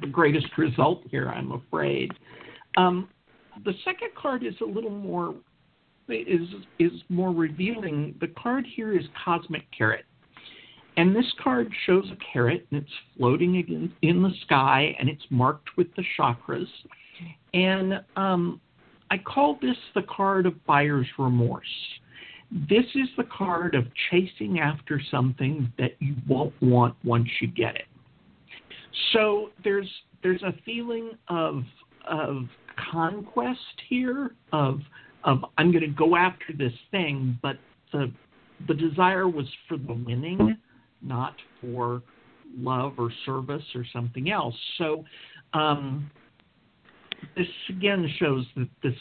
the greatest result here, I'm afraid. Um, the second card is a little more is is more revealing. The card here is Cosmic Carrot. And this card shows a carrot and it's floating in, in the sky and it's marked with the chakras. And um, I call this the card of buyer's remorse. This is the card of chasing after something that you won't want once you get it. So there's there's a feeling of of conquest here of of I'm going to go after this thing, but the the desire was for the winning, not for love or service or something else. So um, this again shows that this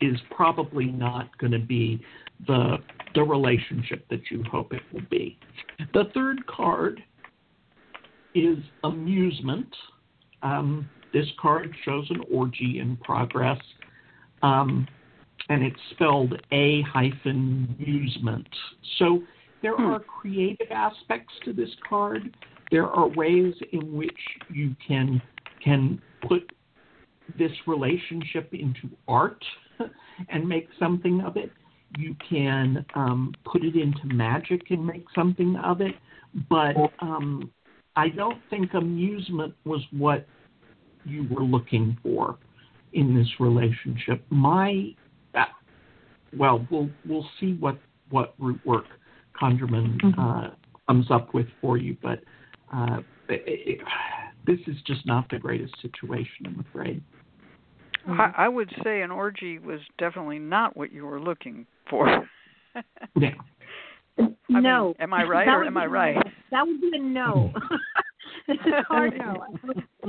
is probably not going to be the the relationship that you hope it will be. The third card is amusement. Um, this card shows an orgy in progress, um, and it's spelled A hyphen amusement. So there hmm. are creative aspects to this card. There are ways in which you can can put this relationship into art and make something of it. You can um, put it into magic and make something of it. But um, I don't think amusement was what you were looking for in this relationship. My, uh, well, we'll we'll see what what root work ConjureMan mm-hmm. uh, comes up with for you, but uh, it, it, this is just not the greatest situation, I'm afraid.
I, I would say an orgy was definitely not what you were looking for.
yeah.
I no.
Mean, am I right or am I right?
That would be a no. it's a hard no.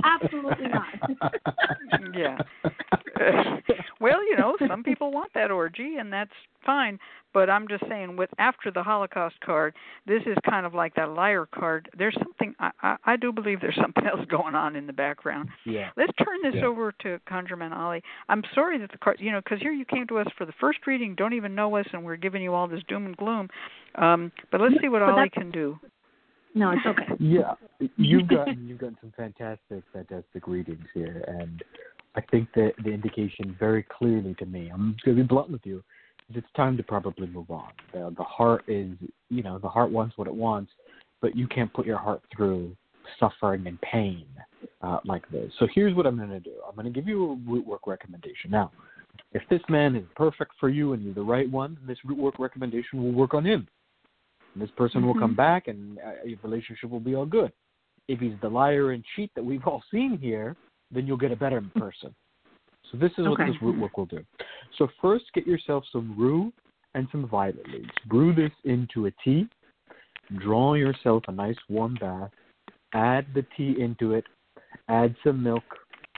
Absolutely not.
yeah. well, you know, some people want that orgy, and that's fine. But I'm just saying, with after the Holocaust card, this is kind of like that liar card. There's something I, I, I do believe there's something else going on in the background.
Yeah.
Let's turn this
yeah.
over to ConjureMan Ali. I'm sorry that the card, you know, because here you came to us for the first reading, don't even know us, and we're giving you all this doom and gloom. Um, but let's see what Ali can do.
No, it's okay.
Yeah, you've gotten you've gotten some fantastic, fantastic readings here, and I think that the indication very clearly to me. I'm going to be blunt with you. It's time to probably move on. The, the heart is, you know, the heart wants what it wants, but you can't put your heart through suffering and pain uh, like this. So here's what I'm going to do. I'm going to give you a root work recommendation. Now, if this man is perfect for you and you're the right one, this root work recommendation will work on him. And this person mm-hmm. will come mm-hmm. back and uh, your relationship will be all good. If he's the liar and cheat that we've all seen here, then you'll get a better person. So this is okay. what this root work will do. So first, get yourself some rue and some violet leaves. Brew this into a tea. Draw yourself a nice warm bath. Add the tea into it. Add some milk.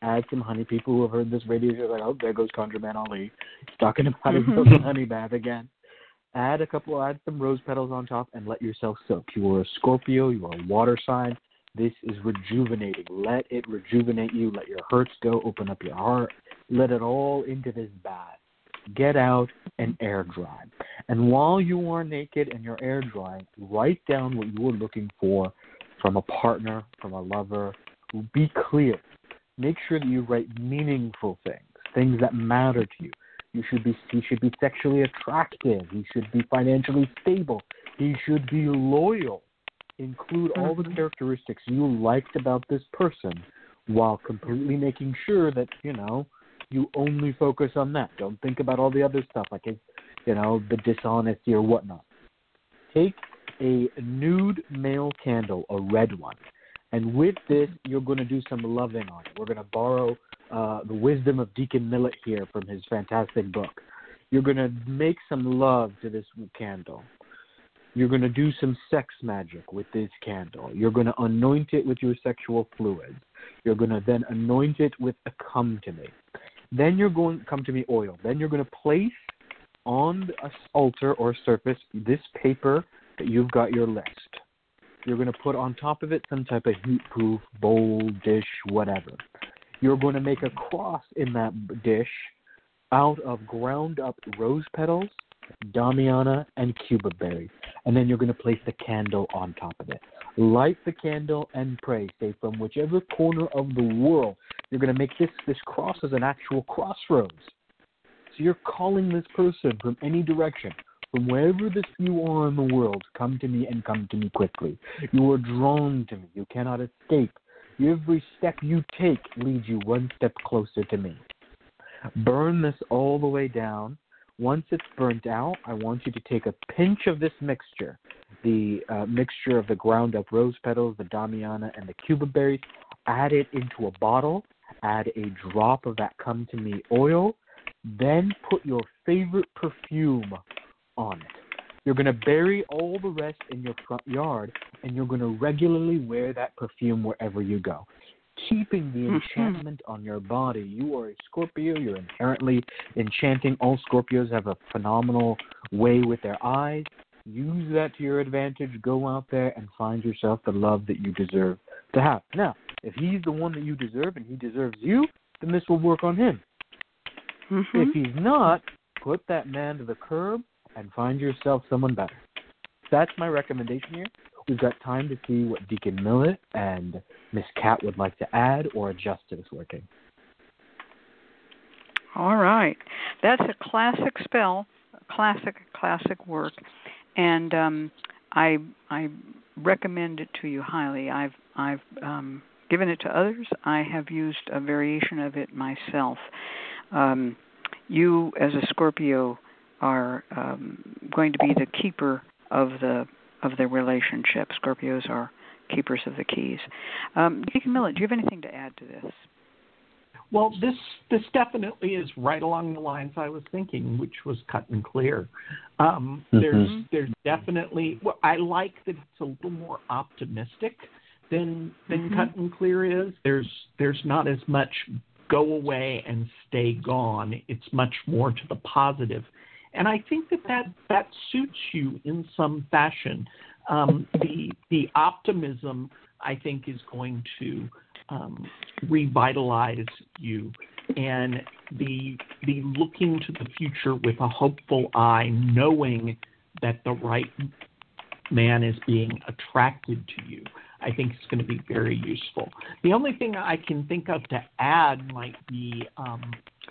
Add some honey. People who have heard this radio show are like, oh, there goes ConjureMan Ali. He's talking about his mm-hmm. honey bath again. Add a couple, add some rose petals on top, and let yourself soak. You are a Scorpio. You are a water sign. This is rejuvenating. Let it rejuvenate you. Let your hurts go. Open up your heart. Let it all into this bath. Get out and air dry. And while you are naked and you're air drying, write down what you are looking for from a partner, from a lover. Be clear. Make sure that you write meaningful things, things that matter to you. You should be he should be sexually attractive. He should be financially stable. He should be loyal. Include all the mm-hmm. characteristics you liked about this person while completely making sure that, you know, you only focus on that. Don't think about all the other stuff like you know, the dishonesty or whatnot. Take a nude male candle, a red one, and with this, you're going to do some loving on it. We're going to borrow uh, the wisdom of Deacon Millett here from his fantastic book. You're going to make some love to this candle. You're going to do some sex magic with this candle. You're going to anoint it with your sexual fluids. You're going to then anoint it with a come to me. Then you're going to come to me oil. Then you're going to place on a altar or surface this paper that you've got your list. You're going to put on top of it some type of heat proof bowl, dish, whatever. You're going to make a cross in that dish out of ground up rose petals, damiana, and cubeb berry. And then you're going to place the candle on top of it. Light the candle and pray. Say from whichever corner of the world you're going to make this this cross as an actual crossroads. So you're calling this person from any direction, from wherever this you are in the world, come to me and come to me quickly. You are drawn to me. You cannot escape. Every step you take leads you one step closer to me. Burn this all the way down. Once it's burnt out, I want you to take a pinch of this mixture, the uh, mixture of the ground up rose petals, the damiana, and the cubeb berries. Add it into a bottle. Add a drop of that come to me oil. Then put your favorite perfume on it. You're going to bury all the rest in your front yard, and you're going to regularly wear that perfume wherever you go keeping the
Mhm.
enchantment on your body. You are a Scorpio. You're inherently enchanting. All Scorpios have a phenomenal way with their eyes. Use that to your advantage. Go out there and find yourself the love that you deserve to have. Now, if he's the one that you deserve and he deserves you, then this will work on him.
Mhm.
If he's not, put that man to the curb and find yourself someone better. That's my recommendation here. We've got time to see what Deacon Millett and Miss Cat would like to add or adjust to this working.
All right. That's a classic spell, classic classic work, and um, I I recommend it to you highly. I've I've um, given it to others. I have used a variation of it myself. Um, you, as a Scorpio, are um, going to be the keeper of the of the relationship. Scorpios are keepers of the keys. Um, Deacon Millett, do you have anything to add to this?
Well, this this definitely is right along the lines I was thinking, which was cut and clear. Um, There's
Mhm.
there's definitely well, I like that it's a little more optimistic than than
Mhm.
cut and clear is. There's there's not as much go away and stay gone. It's much more to the positive, and I think that that, that suits you in some fashion. Um, the the optimism I think is going to um, revitalize you, and the the looking to the future with a hopeful eye, knowing that the right man is being attracted to you. I think is going to be very useful. The only thing I can think of to add might be um,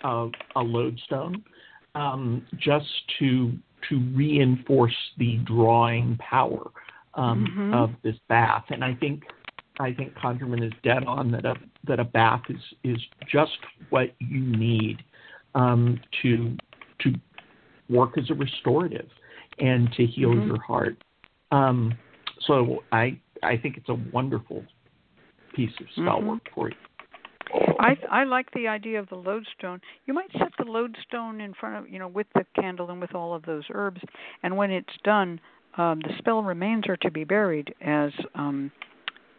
a, a lodestone, um, just to to reinforce the drawing power um,
Mhm.
of this bath. And I think I think ConjureMan is dead on that a that a bath is is just what you need um, to to work as a restorative and to heal
Mhm.
your heart. Um, so I I think it's a wonderful piece of spell
Mhm.
work for you.
I I like the idea of the lodestone. You might set the lodestone in front of you know with the candle and with all of those herbs, and when it's done, um, the spell remains are to be buried as um,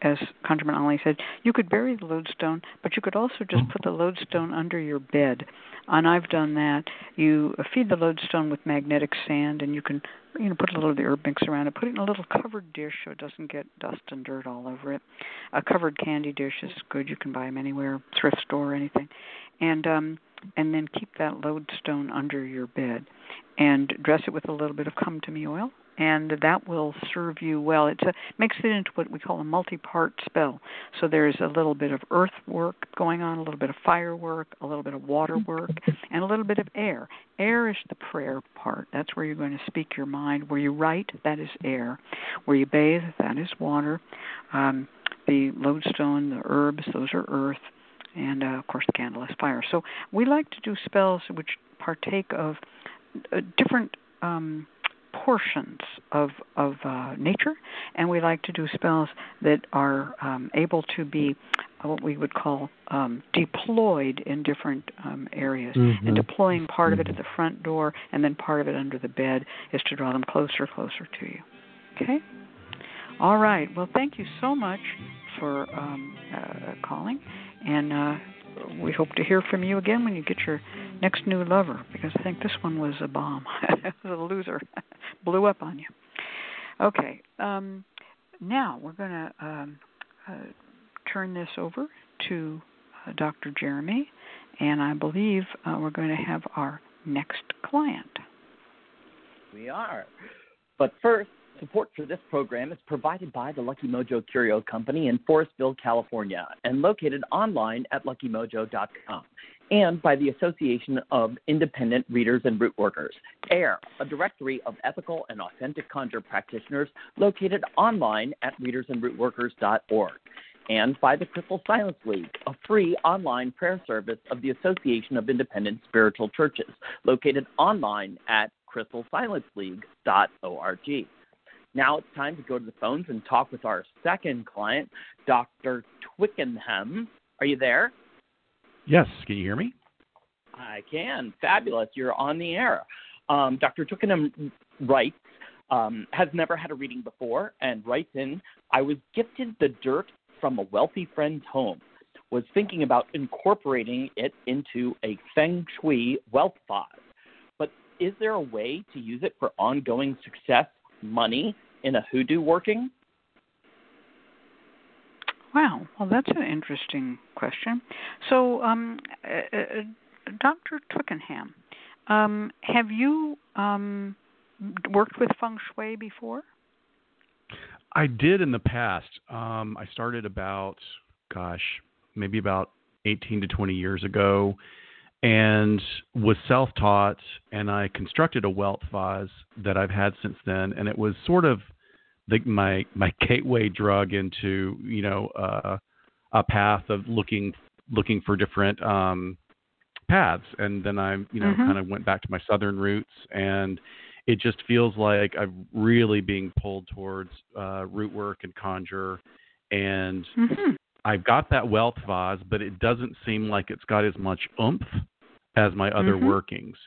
as ConjureMan Ali said. You could bury the lodestone, but you could also just put the lodestone under your bed. And I've done that. You feed the lodestone with magnetic sand, and you can you know put a little of the herb mix around it. Put it in a little covered dish so it doesn't get dust and dirt all over it. A covered candy dish is good. You can buy them anywhere, thrift store or anything. And um and then keep that lodestone under your bed and dress it with a little bit of come to me oil and that will serve you well. It makes it into what we call a multi-part spell. So there's a little bit of earth work going on, a little bit of fire work, a little bit of water work, and a little bit of air. Air is the prayer part. That's where you're going to speak your mind. Where you write, that is air. Where you bathe, that is water. Um, the lodestone, the herbs, those are earth, and uh, of course the candle is fire. So we like to do spells which partake of uh, different um, portions of of uh, nature, and we like to do spells that are um, able to be uh, what we would call um, deployed in different um, areas.
Mhm.
And deploying part of it at the front door, and then part of it under the bed, is to draw them closer, closer to you. Okay. All right. Well, thank you so much for um, uh, calling, and uh, we hope to hear from you again when you get your next new lover, because I think this one was a bomb. it was a loser. Blew up on you. Okay. Um, now we're going to um, uh, turn this over to uh, Dr. Jeremy, and I believe uh, we're going to have our next client.
We are. But first, support for this program is provided by the Lucky Mojo Curio Company in Forestville, California, and located online at luckymojo.com, and by the Association of Independent Readers and Root Workers, AIRR, a directory of ethical and authentic conjure practitioners located online at readersandrootworkers.org and by the Crystal Silence League, a free online prayer service of the Association of Independent Spiritual Churches, located online at crystalsilenceleague.org. Now it's time to go to the phones and talk with our second client, Dr. Twickenham. Are you there?
Yes. Can you hear me?
I can. Fabulous. You're on the air. Um, Dr. Twickenham writes, um, has never had a reading before, and writes in, I was gifted the dirt from a wealthy friend's home. Was thinking about incorporating it into a feng shui wealth vase. But is there a way to use it for ongoing success, money, in a hoodoo working?
Wow, well, that's an interesting question. So, um, uh, uh, Dr. Twickenham, um, have you um, worked with feng shui before?
I did in the past. Um, I started about, gosh, maybe about 18 to 20 years ago and was self taught. And I constructed a wealth vase that I've had since then. And it was sort of the, my, my gateway drug into, you know, uh, a path of looking, looking for different, um, paths. And then I, you know,
Mhm.
kind of went back to my southern roots and it just feels like I'm really being pulled towards uh, root work and conjure. And
Mm-hmm.
I've got that wealth vase, but it doesn't seem like it's got as much oomph as my other
Mhm.
workings.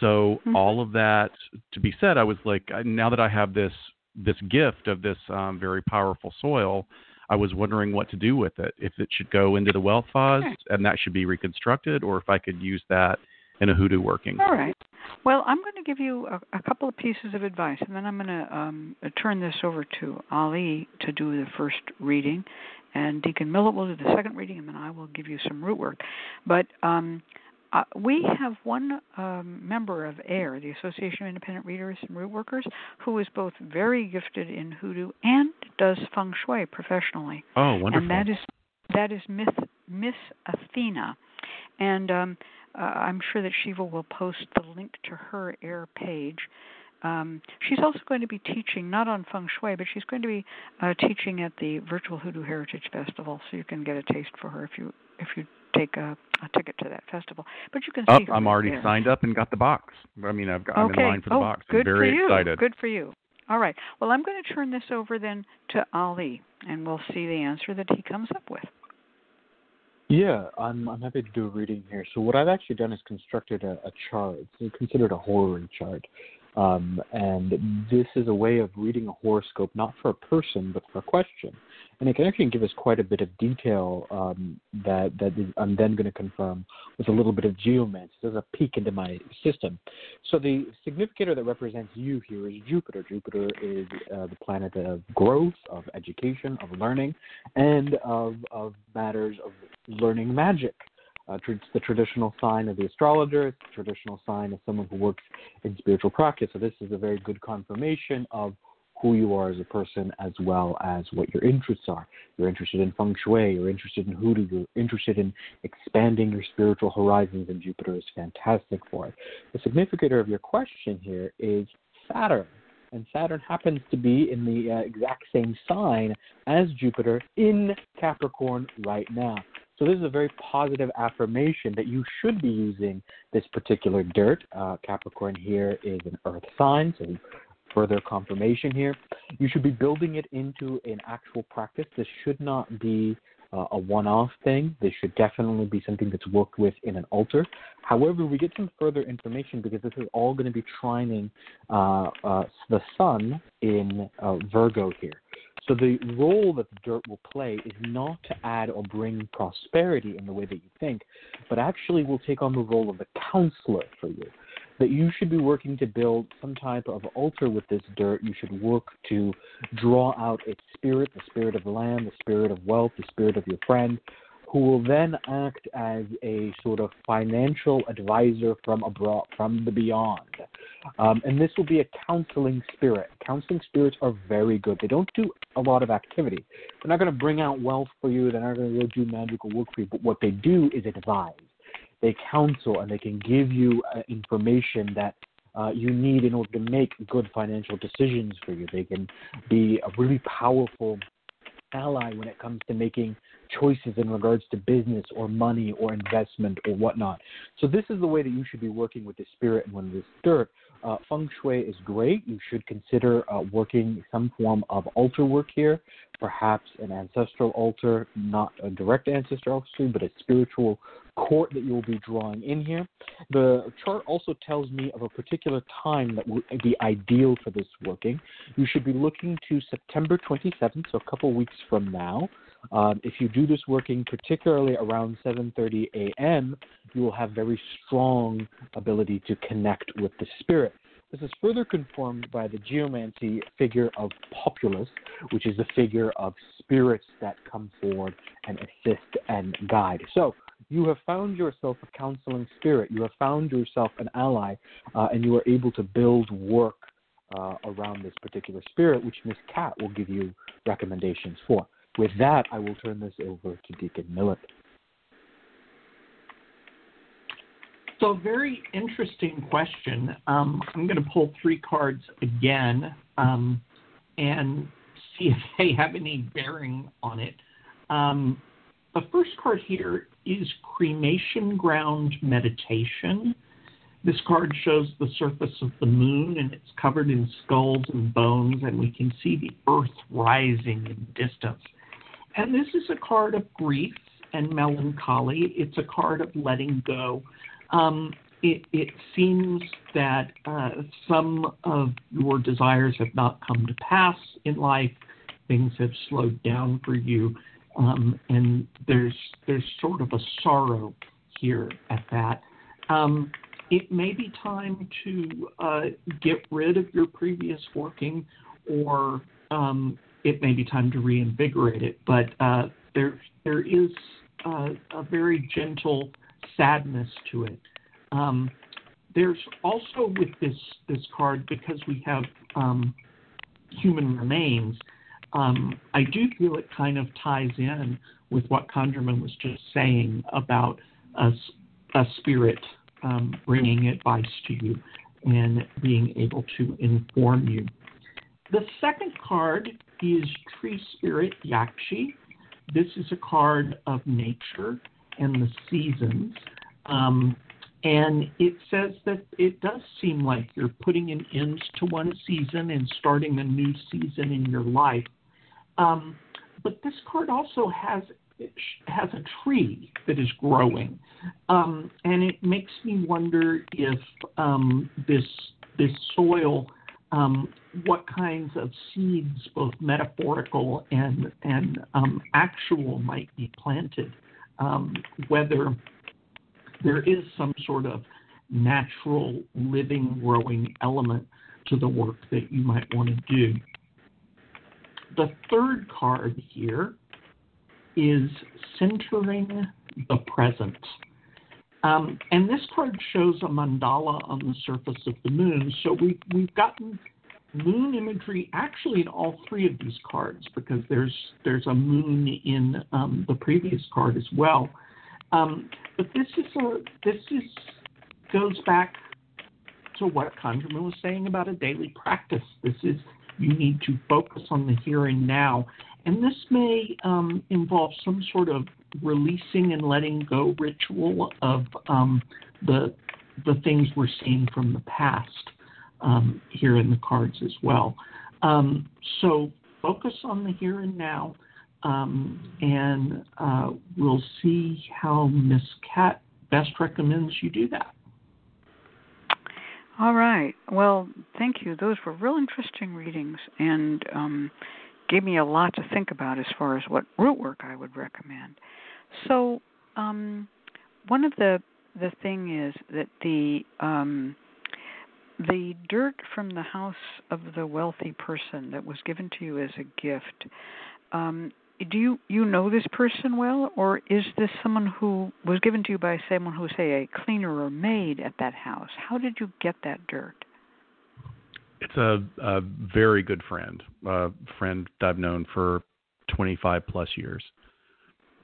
So
Mhm.
all of that to be said, I was like, now that I have this this gift of this um, very powerful soil, I was wondering what to do with it. If it should go into the wealth vase
Okay.
and that should be reconstructed, or if I could use that in a hoodoo working.
All right. Well, I'm going to give you a, a couple of pieces of advice, and then I'm going to um, turn this over to Ali to do the first reading, and Deacon Millett will do the second reading, and then I will give you some root work. But um, uh, we have one um, member of AIRR, the Association of Independent Readers and Root Workers, who is both very gifted in hoodoo and does feng shui professionally
Oh, wonderful.
and that is that is Miss Miss Athena, and um, uh, I'm sure that Shiva will post the link to her AIRR page. Um, she's also going to be teaching not on feng shui, but she's going to be uh, teaching at the Virtual Hoodoo Heritage Festival, so you can get a taste for her if you if you take a, a ticket to that festival. But you can
Oh,
see her
I'm already
there.
signed up and got the box. I mean, I've got, I'm in line for the
oh,
box.
Good
I'm very
for you.
excited.
Good for you. All right. Well, I'm going to turn this over then to Ali, and we'll see the answer that he comes up with.
Yeah, I'm I'm happy to do a reading here. So what I've actually done is constructed a, a chart. It's considered a horary chart. Um, and this is a way of reading a horoscope not for a person but for a question. And it can actually give us quite a bit of detail um, that I'm then going to confirm with a little bit of geomancy. There's a peek into my system. So the significator that represents you here is Jupiter. Jupiter is uh, the planet of growth, of education, of learning, and of of matters of learning magic. Uh, it's the traditional sign of the astrologer. It's the traditional sign of someone who works in spiritual practice. So this is a very good confirmation of who you are as a person, as well as what your interests are. You're interested in feng shui. You're interested in hoodoo. You're interested in expanding your spiritual horizons, and Jupiter is fantastic for it. The significator of your question here is Saturn. And Saturn happens to be in the uh, exact same sign as Jupiter in Capricorn right now. So this is a very positive affirmation that you should be using this particular dirt. Uh, Capricorn here is an earth sign, so further confirmation here. You should be building it into an actual practice. This should not be uh, a one-off thing. This should definitely be something that's worked with in an altar. However, we get some further information because this is all going to be trining uh, uh, the sun in uh, Virgo here. So the role that the dirt will play is not to add or bring prosperity in the way that you think, but actually will take on the role of the counselor for you. That you should be working to build some type of altar with this dirt. You should work to draw out its spirit, the spirit of land, the spirit of wealth, the spirit of your friend, who will then act as a sort of financial advisor from abroad, from the beyond. Um, and this will be a counseling spirit. Counseling spirits are very good. They don't do a lot of activity. They're not going to bring out wealth for you. They're not going to go do magical work for you. But what they do is advise. They counsel and they can give you uh, information that uh, you need in order to make good financial decisions for you. They can be a really powerful ally when it comes to making choices in regards to business or money or investment or whatnot. So this is the way that you should be working with the spirit and with this dirt. Uh, feng Shui is great. You should consider uh, working some form of altar work here, perhaps an ancestral altar, not a direct ancestor obviously, but a spiritual court that you will be drawing in here. The chart also tells me of a particular time that would be ideal for this working. You should be looking to September 27th, so a couple weeks from now. Um, if you do this working particularly around 7:30 a.m., you will have very strong ability to connect with the spirit. This is further confirmed by the geomancy figure of Populus, which is the figure of spirits that come forward and assist and guide. So you have found yourself a counseling spirit. You have found yourself an ally, uh, and you are able to build work uh, around this particular spirit, which Miss Cat will give you recommendations for. With that, I will turn this over to Deacon Millett.
So, very interesting question. Um, I'm going to pull three cards again um, and see if they have any bearing on it. Um, the first card here is Cremation Ground Meditation. This card shows the surface of the moon and it's covered in skulls and bones, and we can see the earth rising in distance. And this is a card of grief and melancholy. It's a card of letting go. Um, it, it, seems that uh, some of your desires have not come to pass in life. Things have slowed down for you, um, and there's there's sort of a sorrow here at that. Um, it may be time to uh, get rid of your previous working, or um, it may be time to reinvigorate it. But uh, there there is uh, a very gentle sadness to it. Um, there's also with this this card because we have um, human remains. Um, I do feel it kind of ties in with what ConjureMan was just saying about a, a spirit um, bringing advice to you and being able to inform you. The second card is Tree Spirit Yakshi. This is a card of nature and the seasons. Um, and it says that it does seem like you're putting an end to one season and starting a new season in your life. Um, but this card also has has a tree that is growing, um, and it makes me wonder if um, this this soil um, what kinds of seeds, both metaphorical and and um, actual, might be planted. Um, whether there is some sort of natural, living, growing element to the work that you might want to do. The third card here is centering the present. Um, and this card shows a mandala on the surface of the moon. So we, we've gotten moon imagery actually in all three of these cards because there's there's a moon in um, the previous card as well. Um, but this is a this is goes back to what ConjureMan was saying about a daily practice. This is you need to focus on the here and now, and this may um, involve some sort of releasing and letting go ritual of um, the the things we're seeing from the past um, here in the cards as well. Um, so focus on the here and now, um, and uh, we'll see how Miss Cat best recommends you do that.
All right. Well, thank you. Those were real interesting readings, and um, gave me a lot to think about as far as what root work I would recommend. So, um, one of the the thing is that the um, the dirt from the house of the wealthy person that was given to you as a gift. Um, do you you know this person well, or is this someone who was given to you by someone who, say, a cleaner or maid at that house? How did you get that dirt?
It's a, a very good friend, a friend that I've known for 25 plus years.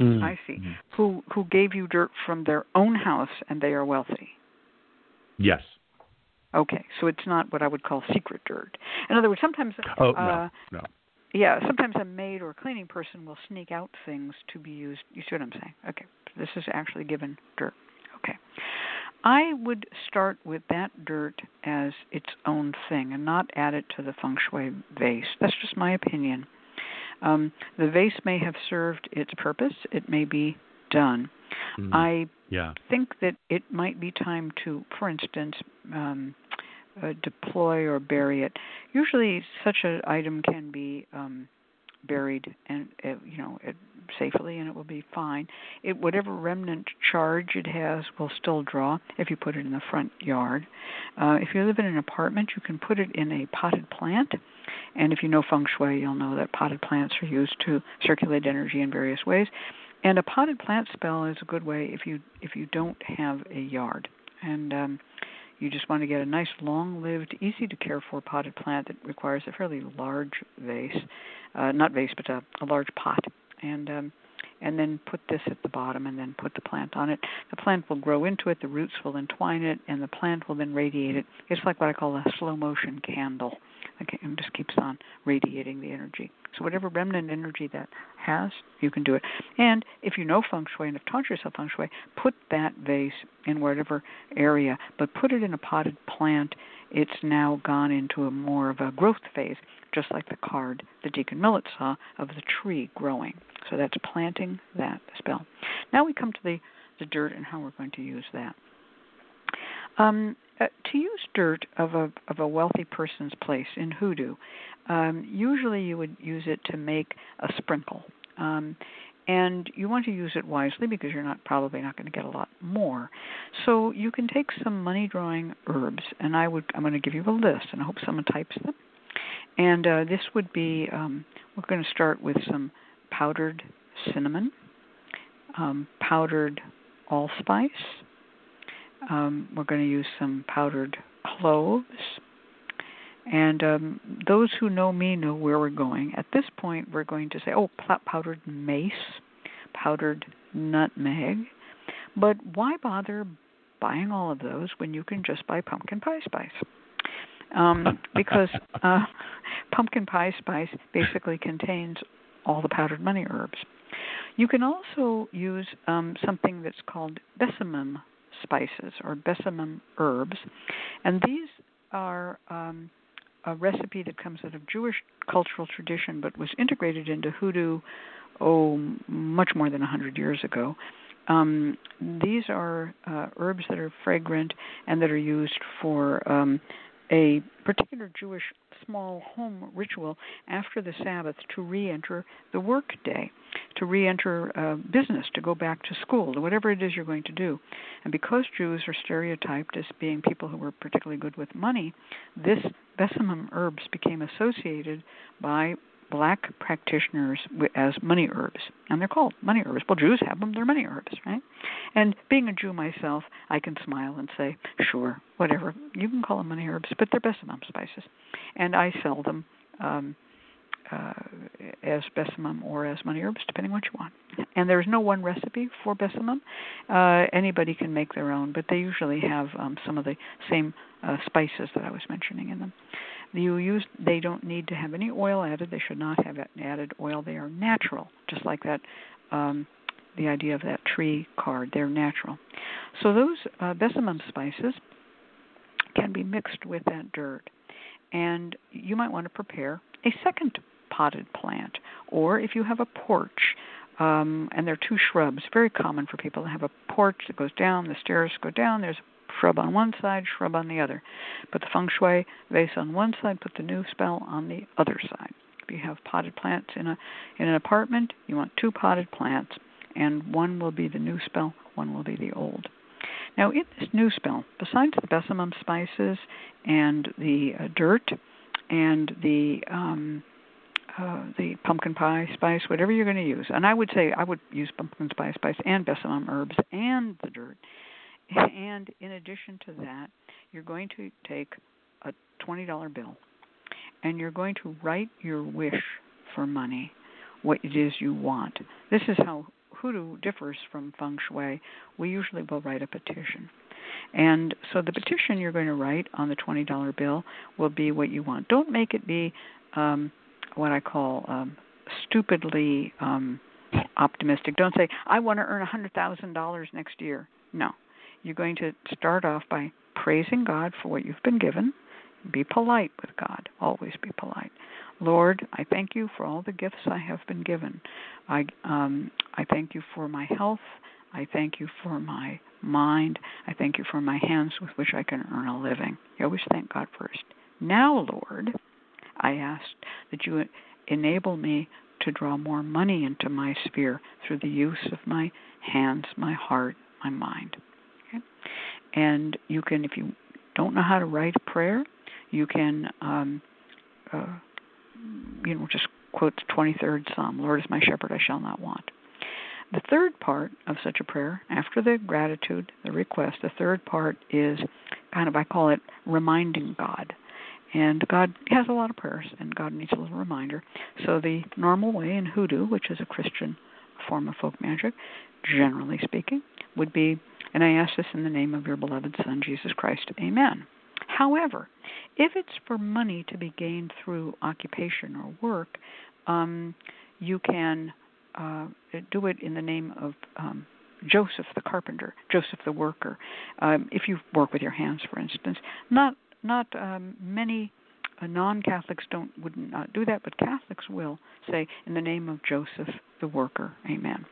Mm. I see. Mm. Who who gave you dirt from their own house and they are wealthy?
Yes.
Okay, so it's not what I would call secret dirt. In other words, sometimes
oh
uh,
no, no.
Yeah, sometimes a maid or cleaning person will sneak out things to be used. You see what I'm saying? Okay, this is actually given dirt. Okay. I would start with that dirt as its own thing and not add it to the feng shui vase. That's just my opinion. Um, the vase may have served its purpose, it may be done.
Mm,
I
yeah.
think that it might be time to, for instance, um, uh, deploy or bury it. Usually, such an item can be um, buried and uh, you know it, safely, and it will be fine. It whatever remnant charge it has will still draw if you put it in the front yard. Uh, if you live in an apartment, you can put it in a potted plant. And if you know feng shui, you'll know that potted plants are used to circulate energy in various ways. And a potted plant spell is a good way if you if you don't have a yard. And um, you just want to get a nice, long lived, easy to care for potted plant that requires a fairly large vase, uh, not vase, but a, a large pot. And um, and then put this at the bottom and then put the plant on it. The plant will grow into it, the roots will entwine it, and the plant will then radiate it. It's like what I call a slow motion candle. Okay, it just keeps on radiating the energy. So whatever remnant energy that has, you can do it. And if you know feng shui and have taught yourself feng shui, put that vase in whatever area, but put it in a potted plant. It's now gone into a more of a growth phase, just like the card the Deacon Millett saw of the tree growing. So that's planting that spell. Now we come to the, the dirt and how we're going to use that. Um, uh, to use dirt of a of a wealthy person's place in hoodoo, um, usually you would use it to make a sprinkle, um, and you want to use it wisely because you're not probably not going to get a lot more. So you can take some money drawing herbs, and I would I'm going to give you a list, and I hope someone types them. And uh, this would be um, we're going to start with some powdered cinnamon, um, powdered allspice um, we're going to use some powdered cloves. And um, those who know me know where we're going. At this point, we're going to say, oh, powdered mace, powdered nutmeg. But why bother buying all of those when you can just buy pumpkin pie spice? Um, because uh, pumpkin pie spice basically contains all the powdered money herbs. You can also use um, something that's called besamim spices or besamim herbs, and these are um, a recipe that comes out of Jewish cultural tradition, but was integrated into hoodoo oh much more than a hundred years ago. Um, these are uh, herbs that are fragrant and that are used for um, a particular Jewish small home ritual after the Sabbath to re enter the work day, to re enter uh, business, to go back to school, to whatever it is you're going to do. And because Jews are stereotyped as being people who were particularly good with money, this besamim herbs became associated by black practitioners as money herbs, and they're called money herbs. Well, Jews have them; they're money herbs, right? And being a Jew myself, I can smile and say, sure, whatever. You can call them money herbs, but they're besamim spices, and I sell them um, uh, as besamim or as money herbs, depending what you want. And there's no one recipe for besamim. Uh, anybody can make their own, but they usually have um, some of the same uh, spices that I was mentioning in them. You use they don't need to have any oil added. They should not have added oil. They are natural, just like that. Um, the idea of that tree card. They're natural. So those uh, besamim spices can be mixed with that dirt, and you might want to prepare a second potted plant, or if you have a porch. Um, and there are two shrubs, very common for people to have a porch that goes down, the stairs go down, there's shrub on one side, shrub on the other. Put the feng shui vase on one side, put the new spell on the other side. If you have potted plants in a in an apartment, you want two potted plants, and one will be the new spell, one will be the old. Now, in this new spell, besides the besamim spices and the uh, dirt and the um, uh, the pumpkin pie spice, whatever you're going to use, and I would say I would use pumpkin pie spice and besamim herbs and the dirt. And in addition to that, you're going to take a $20 bill and you're going to write your wish for money, what it is you want. This is how hoodoo differs from feng shui. We usually will write a petition. And so the petition you're going to write on the $20 bill will be what you want. Don't make it be um, what I call um, stupidly um, optimistic. Don't say, I want to earn $100,000 next year. No. You're going to start off by praising God for what you've been given. Be polite with God. Always be polite. Lord, I thank you for all the gifts I have been given. I um, I thank you for my health. I thank you for my mind. I thank you for my hands with which I can earn a living. You always thank God first. Now, Lord, I ask that you enable me to draw more money into my sphere through the use of my hands, my heart, my mind. And you can, if you don't know how to write a prayer, you can, um, uh, you know, just quote the 23rd Psalm Lord is my shepherd, I shall not want. The third part of such a prayer, after the gratitude, the request, the third part is kind of, I call it reminding God. And God has a lot of prayers, and God needs a little reminder. So, the normal way in hoodoo, which is a Christian form of folk magic, generally speaking, would be, and I ask this in the name of your beloved Son, Jesus Christ, Amen. However, if it's for money to be gained through occupation or work, um, you can uh, do it in the name of um, Joseph the carpenter, Joseph the worker. Um, if you work with your hands, for instance, not not um, many uh, non-Catholics don't would not do that, but Catholics will say in the name of Joseph the worker, Amen.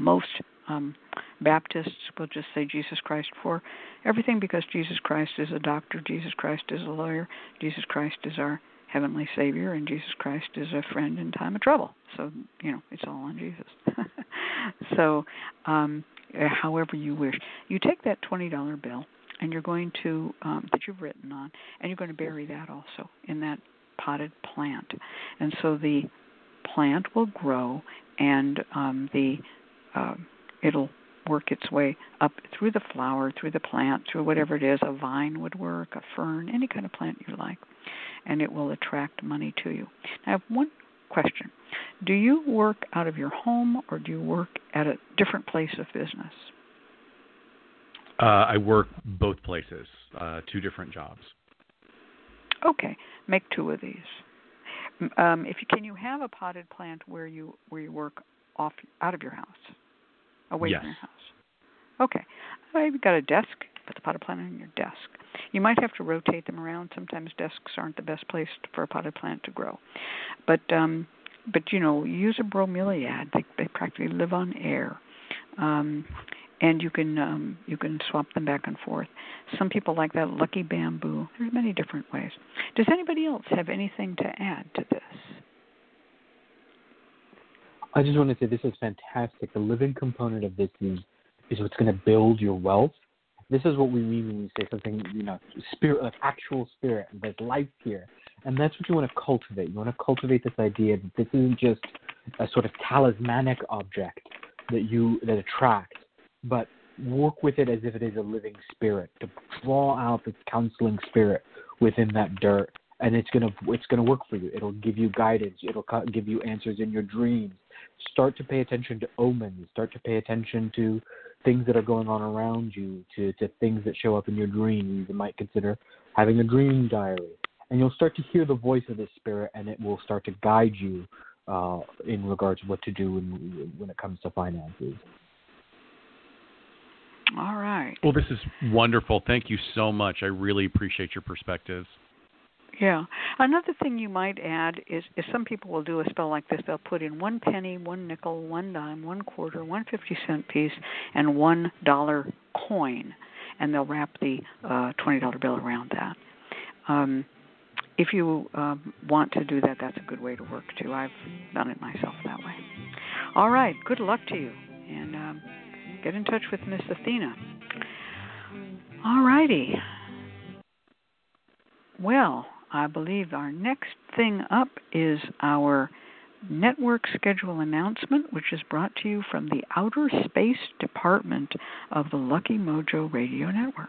Most um, Baptists will just say Jesus Christ for everything because Jesus Christ is a doctor, Jesus Christ is a lawyer, Jesus Christ is our heavenly Savior, and Jesus Christ is a friend in time of trouble. So, you know, it's all on Jesus. so, um, however you wish. You take that $20 bill and you're going to, um, that you've written on, and you're going to bury that also in that potted plant. And so the plant will grow and um, the, uh, it'll work its way up through the flower, through the plant, through whatever it is. A vine would work, a fern, any kind of plant you like, and it will attract money to you. I have one question Do you work out of your home or do you work at a different place of business?
Uh, I work both places, uh, two different jobs.
Okay, make two of these. Um, if you, can you have a potted plant where you where you work off out of your house? away
yes.
from your house. Okay. You've got a desk. Put the potted plant on your desk. You might have to rotate them around. Sometimes desks aren't the best place for a potted plant to grow. But um but you know, use a bromeliad. They they practically live on air. Um and you can um, you can swap them back and forth. Some people like that lucky bamboo. There's many different ways. Does anybody else have anything to add to this?
I just want to say this is fantastic. The living component of this is is what's going to build your wealth. This is what we mean when we say something, you know, spirit, like actual spirit. There's life here, and that's what you want to cultivate. You want to cultivate this idea that this isn't just a sort of talismanic object that you that attracts, but work with it as if it is a living spirit. To draw out this counseling spirit within that dirt, and it's gonna it's gonna work for you. It'll give you guidance. It'll give you answers in your dreams start to pay attention to omens, start to pay attention to things that are going on around you, to, to things that show up in your dreams. You might consider having a dream diary. And you'll start to hear the voice of the spirit, and it will start to guide you uh, in regards to what to do when, when it comes to finances.
All right.
Well, this is wonderful. Thank you so much. I really appreciate your perspectives.
Yeah. Another thing you might add is, is some people will do a spell like this. They'll put in one penny, one nickel, one dime, one quarter, one fifty cent piece, and one dollar coin, and they'll wrap the uh, twenty dollar bill around that. Um, if you um, want to do that, that's a good way to work too. I've done it myself that way. All right, good luck to you, and um, get in touch with Miss Athena. All righty. Well, I believe our next thing up is our network schedule announcement, which is brought to you from the Outer Space Department of the Lucky Mojo Radio Network.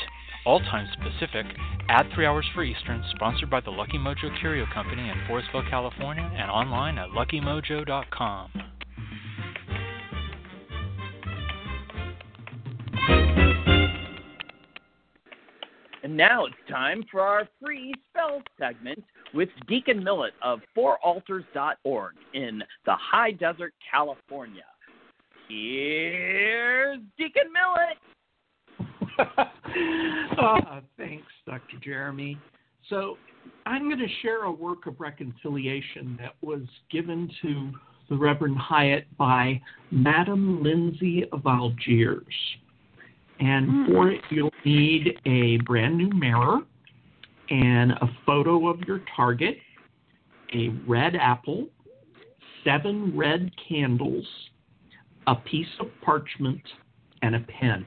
all times Pacific, at 3 hours for Eastern, sponsored by the Lucky Mojo Curio Company in Forestville, California, and online at luckymojo.com.
And now it's time for our free spell segment with Deacon Millett of fouraltars.org in the high desert, California. Here's Deacon Millett.
oh, thanks, Dr. Jeremy. So, I'm going to share a work of reconciliation that was given to the Reverend Hyatt by Madame Lindsay of Algiers. And mm. for it, you'll need a brand new mirror and a photo of your target, a red apple, seven red candles, a piece of parchment, and a pen.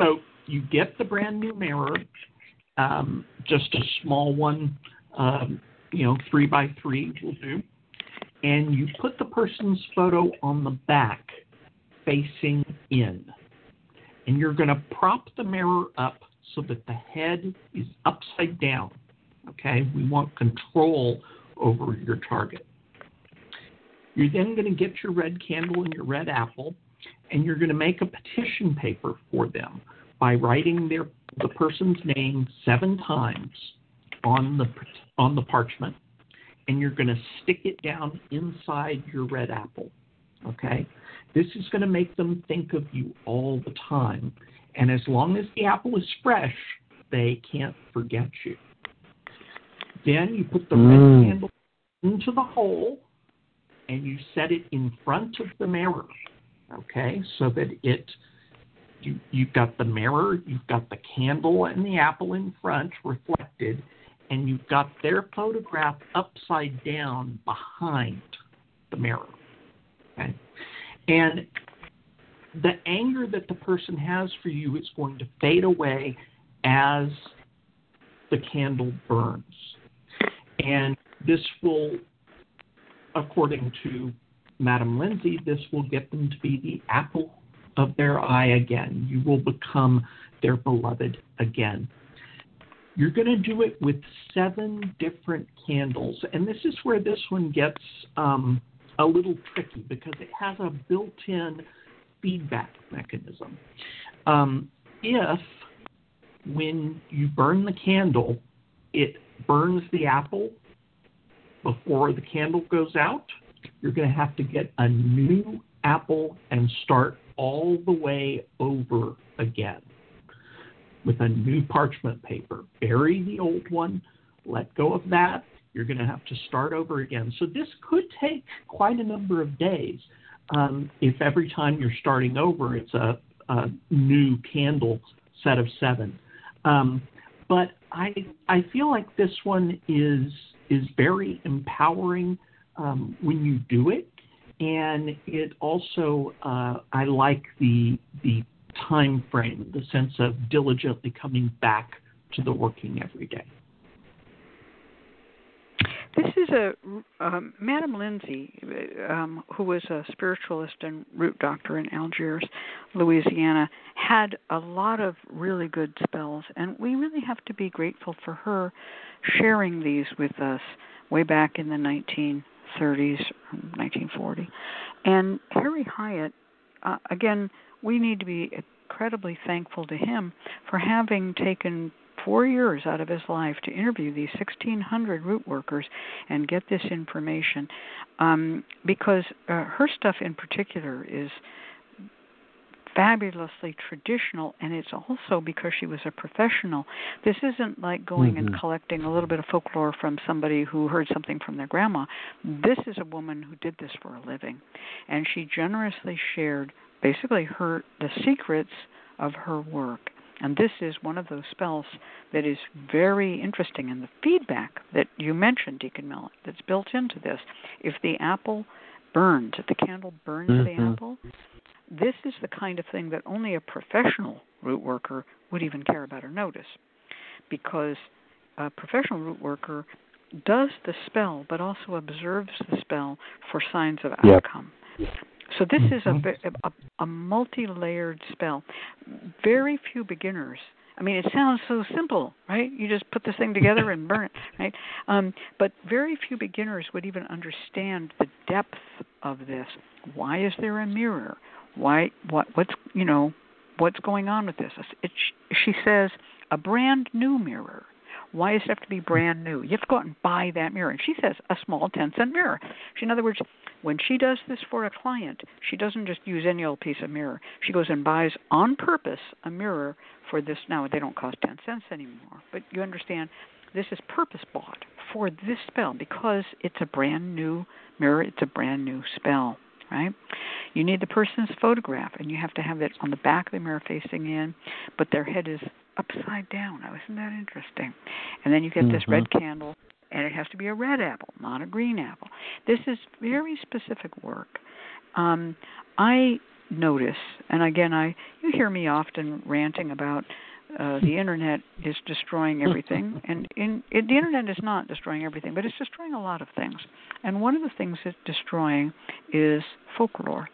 So you get the brand new mirror, um, just a small one, um, you know, three by three will do, and you put the person's photo on the back facing in. And you're going to prop the mirror up so that the head is upside down. Okay, we want control over your target. You're then going to get your red candle and your red apple, and you're going to make a petition paper for them by writing their the person's name seven times on the on the parchment, and you're going to stick it down inside your red apple. Okay, this is going to make them think of you all the time, and as long as the apple is fresh, they can't forget you. Then you put the mm. red candle into the hole, and you set it in front of the mirror. Okay, so that it you, you've got the mirror, you've got the candle and the apple in front reflected, and you've got their photograph upside down behind the mirror. Okay? And the anger that the person has for you is going to fade away as the candle burns. And this will, according to Madam Lindsay, this will get them to be the apple of their eye again. You will become their beloved again. You're going to do it with seven different candles. And this is where this one gets um, a little tricky because it has a built in feedback mechanism. Um, if, when you burn the candle, it burns the apple before the candle goes out, you're going to have to get a new apple and start all the way over again with a new parchment paper. Bury the old one, let go of that. You're going to have to start over again. So this could take quite a number of days. Um, if every time you're starting over, it's a, a new candle set of seven. Um, but I I feel like this one is is very empowering um, when you do it and it also uh, I like the the time frame, the sense of diligently coming back to the working every day.
This is a um, Madame Lindsay, um, who was a spiritualist and root doctor in Algiers, Louisiana, had a lot of really good spells, and we really have to be grateful for her sharing these with us way back in the 19 30s, 1940. And Harry Hyatt, uh, again, we need to be incredibly thankful to him for having taken four years out of his life to interview these 1,600 root workers and get this information, um, because uh, her stuff in particular is fabulously traditional and it's also because she was a professional this isn't like going
mm-hmm.
and collecting a little bit of folklore from somebody who heard something from their grandma this is a woman who did this for a living and she generously shared basically her the secrets of her work and this is one of those spells that is very interesting and the feedback that you mentioned deacon millett that's built into this if the apple burns if the candle burns
mm-hmm.
the apple this is the kind of thing that only a professional root worker would even care about or notice because a professional root worker does the spell but also observes the spell for signs of
yep.
outcome. So this is a,
Mm-hmm.
a, a multi-layered spell. Very few beginners. I mean, it sounds so simple, right? You just put this thing together and burn it, right? Um, but very few beginners would even understand the depth of this. Why is there a mirror? Why? What? What's you know? What's going on with this? It, she says a brand new mirror. Why does it have to be brand new? You have to go out and buy that mirror. And she says a small 10 cent mirror. She, in other words, when she does this for a client, she doesn't just use any old piece of mirror. She goes and buys on purpose a mirror for this. Now, they don't cost 10 cents anymore, but you understand this is purpose bought for this spell because it's a brand new mirror, it's a brand new spell right? You need the person's photograph, and you have to have it on the back of the mirror facing in, but their head is upside down. Now, isn't that interesting? And then you get
mm-hmm.
this red candle, and it has to be a red apple, not a green apple. This is very specific work. Um, I notice, and again, I you hear me often ranting about uh, the internet is destroying everything, and in, it, the internet is not destroying everything, but it's destroying a lot of things. And one of the things it's destroying is folklore,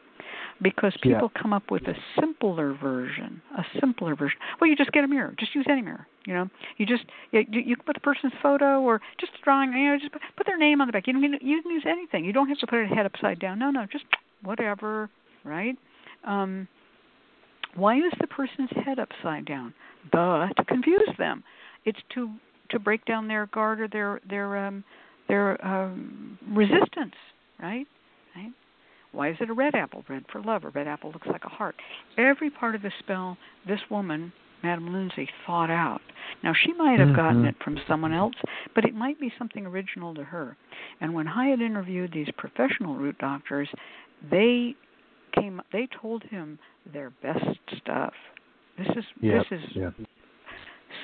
because people
yeah.
come up with a simpler version, a simpler version. Well, you just get a mirror, just use any mirror. You know, you just you, you can put the person's photo or just a drawing. You know, just put, put their name on the back. You don't you can use anything. You don't have to put it head upside down. No, no, just whatever, right? Um, why is the person's head upside down? Duh, to confuse them. It's to to break down their guard or their their um their um resistance, right? Right? Why is it a red apple? Red for love. A red apple looks like a heart. Every part of the spell, this woman, Madam Lindsay, thought out. Now she might have gotten
Mhm.
it from someone else, but it might be something original to her. And when Hyatt interviewed these professional root doctors, they came they told him their best stuff. This is
Yep,
this is
yep.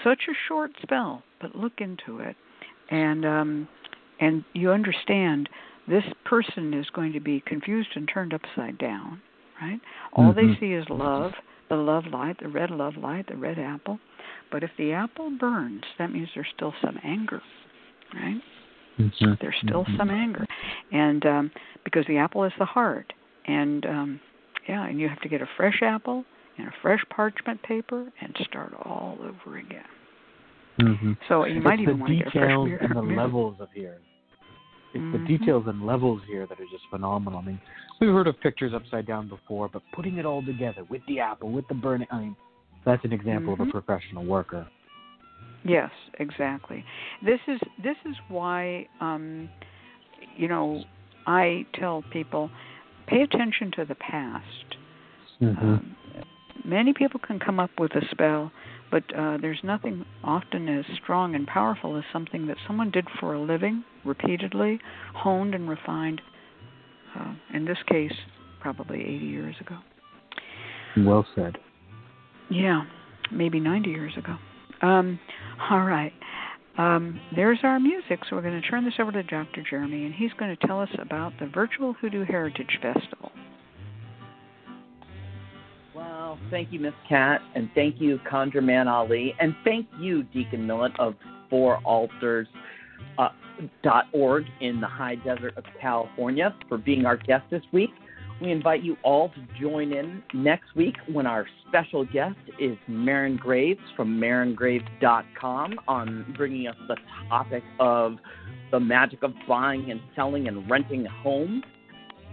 such a short spell, but look into it, and um, and you understand this person is going to be confused and turned upside down, right? All they
Mhm.
see is love, the love light, the red love light, the red apple. But if the apple burns, that means there's still some anger, right?
Mhm.
There's still
Mhm.
some anger, and um, because the apple is the heart, and um, yeah, and you have to get a fresh apple and a fresh parchment paper and start all over again.
Mhm.
So you
it's
might even want to get a fresh
details
mirror.
and the
mirror.
levels of here. It's
Mhm.
the details and levels here that are just phenomenal. I mean, we've heard of pictures upside down before, but putting it all together with the apple, with the burning, I mean, that's an example of
Mhm.
a professional worker.
Yes, exactly. This is this is why um, you know I tell people pay attention to the past.
Mm-hmm.
Um, many people can come up with a spell, but uh, there's nothing often as strong and powerful as something that someone did for a living, repeatedly, honed and refined. Uh, in this case, probably 80 years ago.
well said.
Yeah, maybe 90 years ago. Um, all right. Um, there's our music, so we're going to turn this over to Dr. Jeremy, and he's going to tell us about the Virtual Hoodoo Heritage Festival.
Well, thank you, Miss Cat, and thank you, ConjureMan Ali, and thank you, Deacon Millett of Four Altars. Uh, dot org in the high desert of California for being our guest this week. We invite you all to join in next week when our special guest is Marin Graves from MarinGraves.com on bringing us the topic of the magic of buying and selling and renting homes.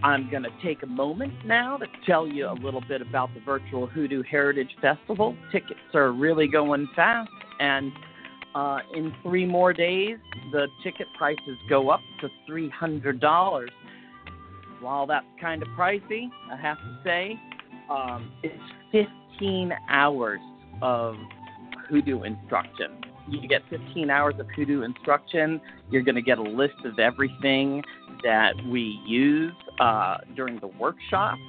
I'm going to take a moment now to tell you a little bit about the virtual Hoodoo Heritage Festival. Tickets are really going fast, and uh, in three more days, the ticket prices go up to $300. While that's kind of pricey, I have to say, um, it's 15 hours of hoodoo instruction. You get 15 hours of hoodoo instruction. You're going to get a list of everything that we use uh, during the workshops.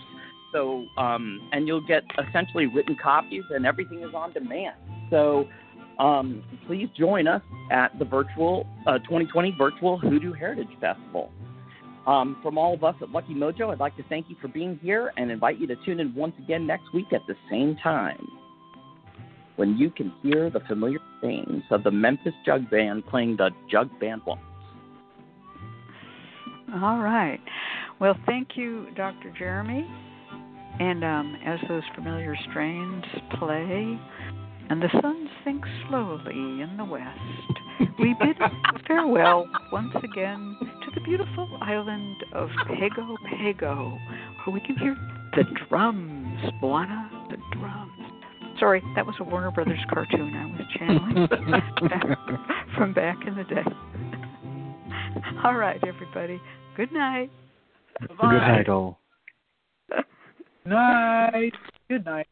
So, um, and you'll get essentially written copies, and everything is on demand. So, um, please join us at the virtual uh, 2020 Virtual Hoodoo Heritage Festival. Um, from all of us at Lucky Mojo, I'd like to thank you for being here and invite you to tune in once again next week at the same time when you can hear the familiar strains of the Memphis Jug Band playing the Jug Band Waltz.
All right. Well, thank you, Dr. Jeremy. And um, as those familiar strains play, and the sun sinks slowly in the west, we bid farewell once again to the beautiful island of Pago Pago, where we can hear the drums, Moana, the drums. Sorry, that was a Warner Brothers cartoon I was channeling from back in the day. All right, everybody. Good night.
Good night, all.
night. Good night.